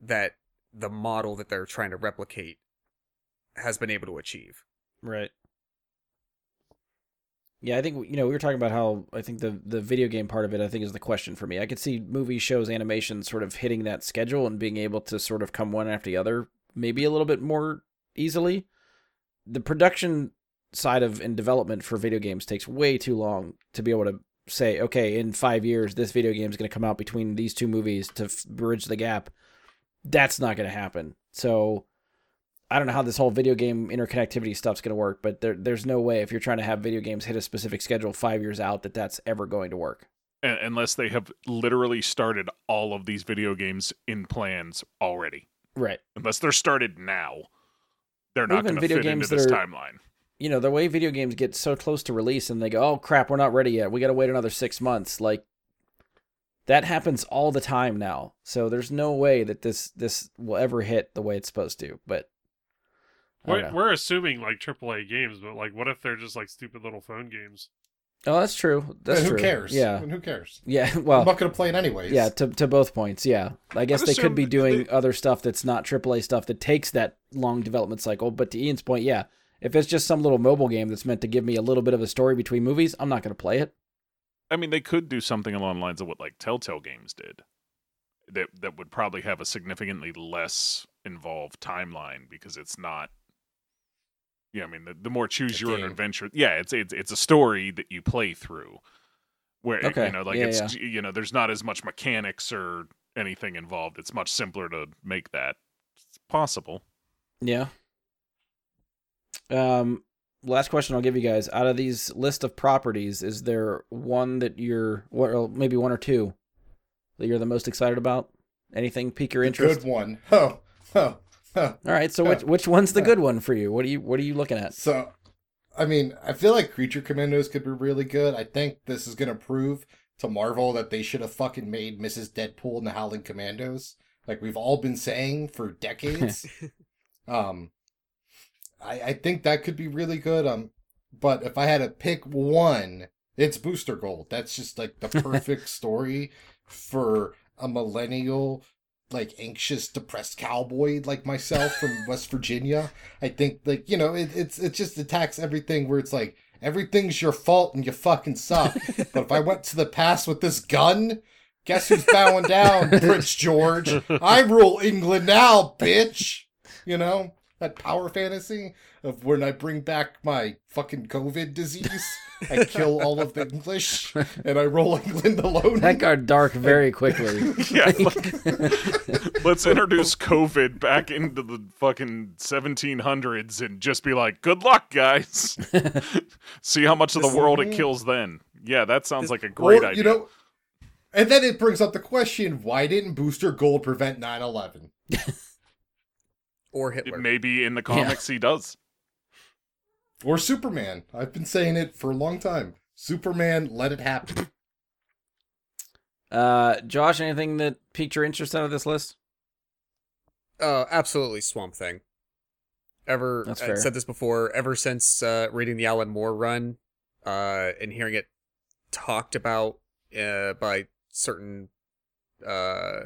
that the model that they're trying to replicate has been able to achieve. Right. Yeah, I think you know we were talking about how I think the the video game part of it I think is the question for me. I could see movie shows, animation sort of hitting that schedule and being able to sort of come one after the other, maybe a little bit more easily. The production side of and development for video games takes way too long to be able to say, okay, in five years this video game is going to come out between these two movies to f- bridge the gap. That's not going to happen. So I don't know how this whole video game interconnectivity stuff's going to work, but there, there's no way if you're trying to have video games hit a specific schedule five years out that that's ever going to work. Unless they have literally started all of these video games in plans already. Right. Unless they're started now, they're not going to fit into this are- timeline. You know, the way video games get so close to release and they go, oh crap, we're not ready yet. We got to wait another six months. Like, that happens all the time now. So there's no way that this this will ever hit the way it's supposed to. But We're, we're assuming like AAA games, but like, what if they're just like stupid little phone games? oh, that's true. That's And who true. cares? Yeah. And who cares? Yeah. Well i'm not going to play it anyways. Yeah, to to both points. Yeah, I guess they could be doing they- other stuff that's not AAA stuff that takes that long development cycle. But to Ian's point, yeah, if it's just some little mobile game that's meant to give me a little bit of a story between movies, I'm not going to play it. I mean, they could do something along the lines of what like Telltale Games did. That that would probably have a significantly less involved timeline because it's not. Yeah, I mean, the, the more choose A your own adventure. Yeah, it's it's it's a story that you play through, where Okay, you know, like yeah, it's you know, there's not as much mechanics or anything involved. It's much simpler to make that it's possible. Yeah. Um, last question I'll give you guys: out of these list of properties, is there one that you're, well, maybe one or two that you're the most excited about? Anything pique your The interest? good one. Oh, oh, oh. All right, so which which one's the good one for you? What are you what are you looking at? So, I mean, I feel like Creature Commandos could be really good. I think this is going to prove to Marvel that they should have fucking made Mrs. Deadpool and the Howling Commandos, like we've all been saying for decades. um, I I think that could be really good. Um, but if I had to pick one, it's Booster Gold. That's just like the perfect story for a millennial like anxious, depressed cowboy like myself from West Virginia. I think like you know it, it's it just attacks everything where it's like everything's your fault and you fucking suck. but if I went to the past with this gun, guess who's bowing down, Prince George? I rule England now, bitch. You know that power fantasy of when I bring back my fucking COVID disease. I kill all of the English and I roll England alone. That got dark very quickly. Yeah, like, let's introduce COVID back into the fucking 1700s and just be like, "Good luck, guys. See how much of the world it kills then." Yeah, that sounds like a great Well, idea. You know, and then it brings up the question: Why didn't Booster Gold prevent 9/11? Or It Hitler. maybe in the comics he does. Or Superman? I've been saying it for a long time. Superman, let it happen. Uh, Josh, anything that piqued your interest out of this list? Uh, absolutely Swamp Thing. Ever That's I said this before. Ever since uh, reading the Alan Moore run, uh, and hearing it talked about uh, by certain uh,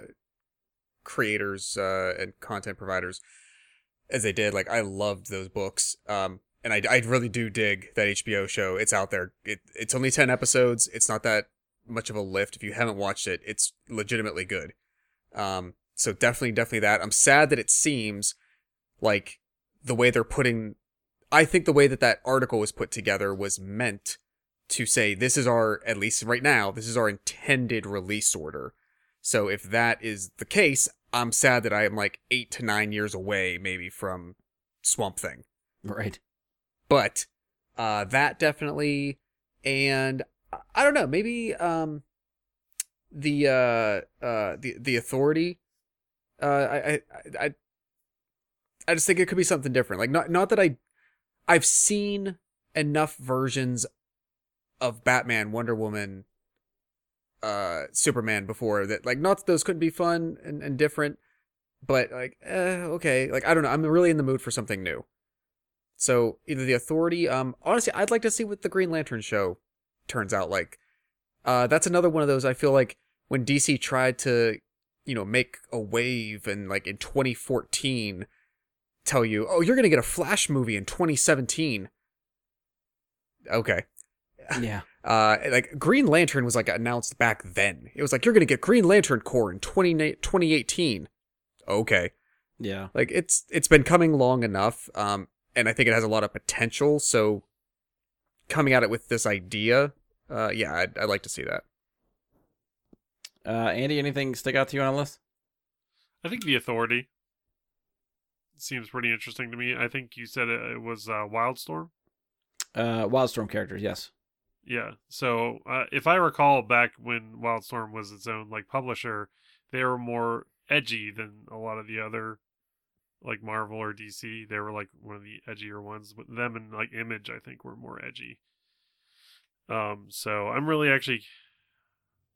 creators uh, and content providers, as they did, like I loved those books. Um, and I, I really do dig that HBO show. It's out there. It, it's only ten episodes. It's not that much of a lift. If you haven't watched it, it's legitimately good. Um, so definitely, definitely that. I'm sad that it seems like the way they're putting. I think the way that that article was put together was meant to say this is our at least right now this is our intended release order. So if that is the case, I'm sad that I am like eight to nine years away maybe from Swamp Thing. Right. But uh, that definitely, and I- don't know, maybe um, the uh, uh, the the authority. Uh, I, I I I just think it could be something different. Like not not that I I've seen enough versions of Batman, Wonder Woman, uh, Superman before that like not that those couldn't be fun and, and different, but like eh, okay, like I don't know. I'm really in the mood for something new. So either the authority, um, honestly, I'd like to see what the Green Lantern show turns out like. Uh, that's another one of those. I feel like when DC tried to, you know, make a wave and like in 2014, tell you, oh, you're gonna get a Flash movie in 2017. Okay, Yeah. Uh, like Green Lantern was like announced back then. It was like you're gonna get Green Lantern Corps in 20, 2018. Okay, Yeah. like it's it's been coming long enough um and i think it has a lot of potential so coming at it with this idea uh yeah i'd, I'd like to see that Uh, Andy, anything stick out to you on a list? I think the authority seems pretty interesting to me. I think you said it, it was uh, Wildstorm. Uh, Wildstorm characters, yes. Yeah. So uh, if I recall back when Wildstorm was its own like publisher, they were more edgy than a lot of the other like Marvel or DC. They were like one of the edgier ones. With them and like Image, I think were more edgy. Um. So I'm really actually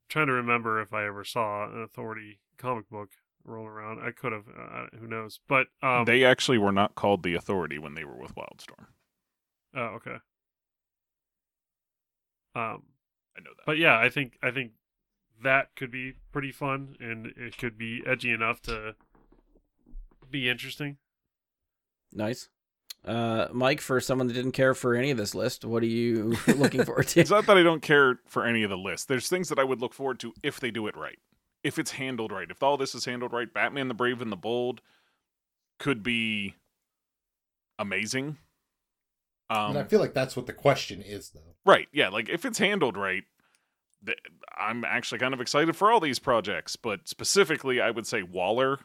trying to remember if I ever saw an Authority comic book roll around. I could have. Uh, who knows? But um. they actually were not called the Authority when they were with Wildstorm. Oh, okay. Um. I know that. But yeah, I think I think that could be pretty fun, and it could be edgy enough to be interesting. Nice. Uh, Mike, for someone that didn't care for any of this list, what are you looking forward to? It's not that I don't care for any of the list. There's things that I would look forward to if they do it right. If it's handled right. If all this is handled right, Batman the Brave and the Bold could be amazing. And I Um, feel like that's what the question is, though. right, yeah, like if it's handled right, th- I'm actually kind of excited for all these projects, but specifically I would say Waller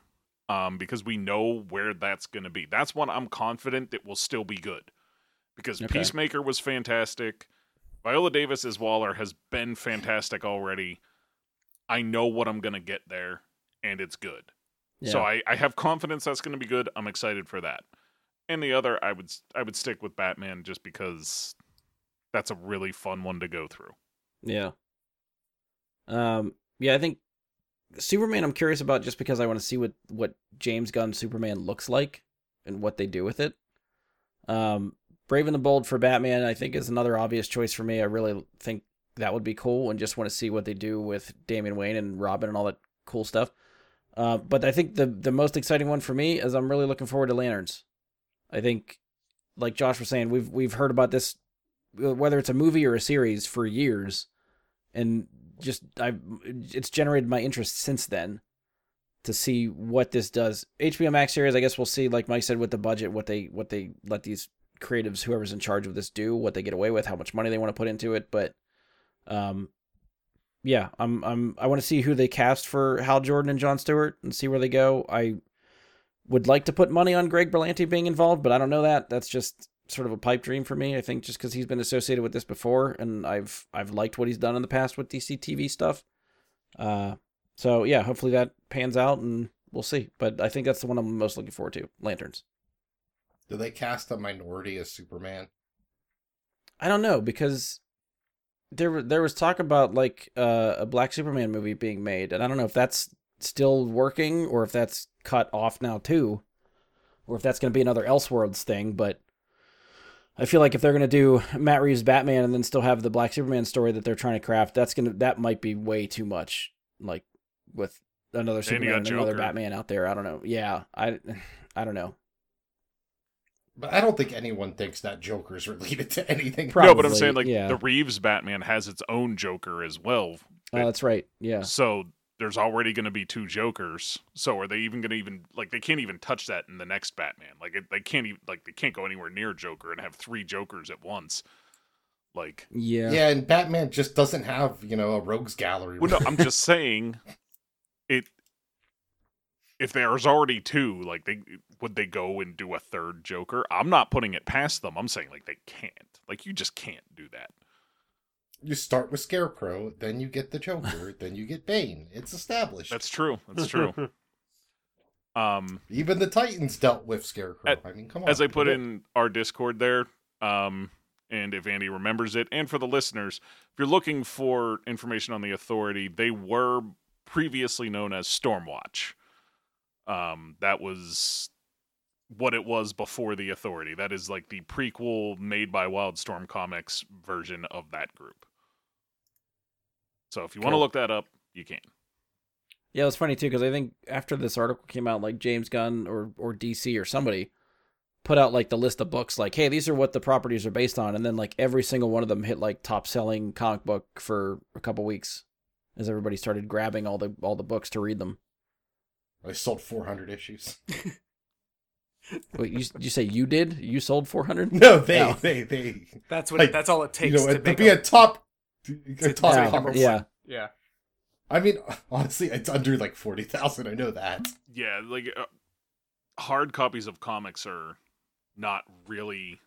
um, because we know where that's going to be. That's one I'm confident that will still be good. Because Okay. Peacemaker was fantastic. Viola Davis as Waller has been fantastic already. I know what I'm going to get there, and it's good. So I, I have confidence that's going to be good. I'm excited for that. And the other, I would I would stick with Batman just because that's a really fun one to go through. Yeah. Um. Yeah, I think Superman. I'm curious about just because I want to see what what James Gunn Superman looks like and what they do with it. Um. Brave and the Bold for Batman, I think, is another obvious choice for me. I really think that would be cool, and just want to see what they do with Damian Wayne and Robin and all that cool stuff. Uh, but I think the the most exciting one for me is I'm really looking forward to Lanterns. I think, like Josh was saying, we've we've heard about this, whether it's a movie or a series, for years, and just I it's generated my interest since then to see what this does. HBO Max series, I guess we'll see. Like Mike said, with the budget, what they what they let these creatives, whoever's in charge of this, do, what they get away with, how much money they want to put into it. But, um, yeah, I'm I'm I want to see who they cast for Hal Jordan and John Stewart and see where they go. I would like to put money on Greg Berlanti being involved, but I don't know that. That's just sort of a pipe dream for me. I think just because he's been associated with this before, and I've I've liked what he's done in the past with DC TV stuff. Uh, so yeah, hopefully that pans out, and we'll see. But I think that's the one I'm most looking forward to. Lanterns. Do they cast a minority as Superman? I don't know because there there was talk about like uh, a Black Superman movie being made, and I don't know if that's still working or if that's cut off now too, or if that's going to be another Elseworlds thing. But I feel like if they're going to do Matt Reeves Batman and then still have the Black Superman story that they're trying to craft, that's gonna that might be way too much. Like with another And Superman and another Joker. Batman out there. I don't know. Yeah, I I don't know. But I don't think anyone thinks that Joker is related to anything. Probably, no, but I'm saying like yeah. the Reeves Batman has its own Joker as well. Oh, that's right. Yeah. So there's already going to be two Jokers. So are they even going to even like they can't even touch that in the next Batman? Like it, they can't even like they can't go anywhere near Joker and have three Jokers at once. Like Yeah. Yeah, and Batman just doesn't have, you know, a rogues gallery. well, no, I'm just saying it. If there's already two, like they would they go and do a third Joker? I'm not putting it past them. I'm saying like they can't. Like you just can't do that. You start with Scarecrow, then you get the Joker, then you get Bane. It's established. That's true. That's true. um, Even the Titans dealt with Scarecrow. At- I mean, come on. as I put in our Discord there, um, and if Andy remembers it, and for the listeners, if you're looking for information on the Authority, they were previously known as Stormwatch. Um, that was what it was before the Authority. That is like the prequel made by Wildstorm Comics version of that group. So if you want to Cool. look that up, you can. Yeah, it was funny too because I think after this article came out, like James Gunn or or DC or somebody put out like the list of books, like, hey, these are what the properties are based on, and then like every single one of them hit like top selling comic book for a couple weeks as everybody started grabbing all the all the books to read them. I sold 400 issues. Wait, you you say you did? You sold four hundred? No, they, No. they, they. That's what. Like, that's all it takes You know, to, to be a, a top, a to top Yeah, number one. yeah. Yeah. I mean, honestly, it's under like 40,000. I know that. Yeah, like uh, hard copies of comics are not really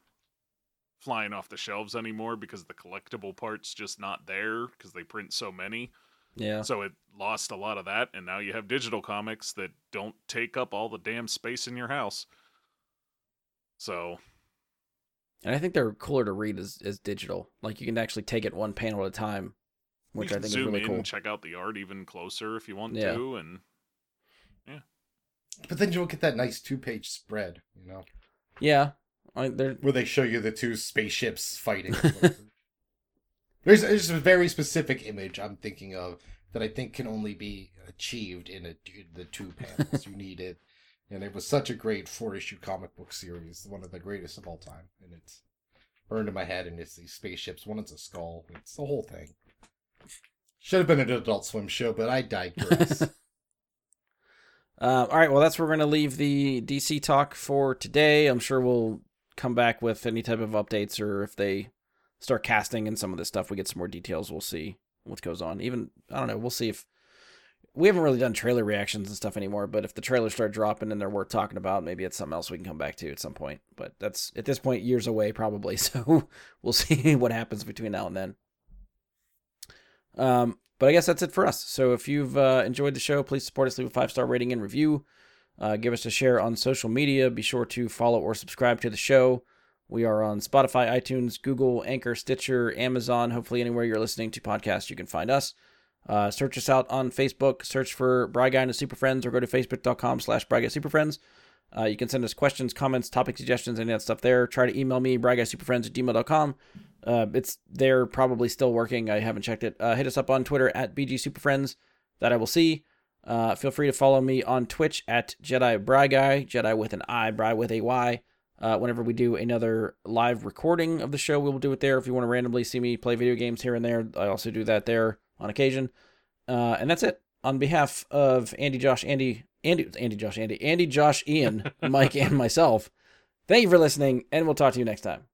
flying off the shelves anymore because the collectible part's just not there because they print so many. Yeah. So it lost a lot of that, and now you have digital comics that don't take up all the damn space in your house. So And I think they're cooler to read as, as digital. Like you can actually take it one panel at a time, which I can think is zoom really in, cool. check out the art even closer if you want Yeah. to, and yeah. But then you'll get that nice two page spread, you know, Yeah. I, where they show you the two spaceships fighting. there's, there's a very specific image I'm thinking of that I think can only be achieved in a, the two panels. you need it. And it was such a great four issue comic book series, one of the greatest of all time. And it's burned in my head, and it's these spaceships. One it's a skull. It's the whole thing. Should have been an Adult Swim show, but I digress. Uh, all right, well, that's where we're going to leave the DC talk for today. I'm sure we'll come back with any type of updates or if they start casting and some of this stuff, we get some more details. We'll see what goes on. Even, I don't know, we'll see if we haven't really done trailer reactions and stuff anymore, but if the trailers start dropping and they're worth talking about, maybe it's something else we can come back to at some point. But that's at this point years away, probably. So we'll see what happens between now and then. Um, but I guess that's it for us. So if you've uh, enjoyed the show, please support us, leave a five star rating and review. Uh, give us a share on social media. Be sure to follow or subscribe to the show. We are on Spotify, iTunes, Google, Anchor, Stitcher, Amazon. Hopefully, anywhere you're listening to podcasts, you can find us. Uh, search us out on Facebook. Search for Bry Guy and the Super Friends or go to facebook.com slash Bry Guy Super Friends. Uh, you can send us questions, comments, topic suggestions, any of that stuff there. Try to email me, bryguysuperfriends at gmail.com. Uh, it's there, probably still working. I haven't checked it. Uh, hit us up on Twitter at BGSuperFriends. That I will see. Uh, feel free to follow me on Twitch at Jedi Bry Guy, Jedi with an I, Bry with a Y. Uh, whenever we do another live recording of the show, we will do it there. If you want to randomly see me play video games here and there, I also do that there on occasion. Uh, and that's it. On behalf of Andy, Josh, Andy, Andy, Andy, Josh, Andy, Andy, Josh, Ian, Mike, and myself, thank you for listening, and we'll talk to you next time.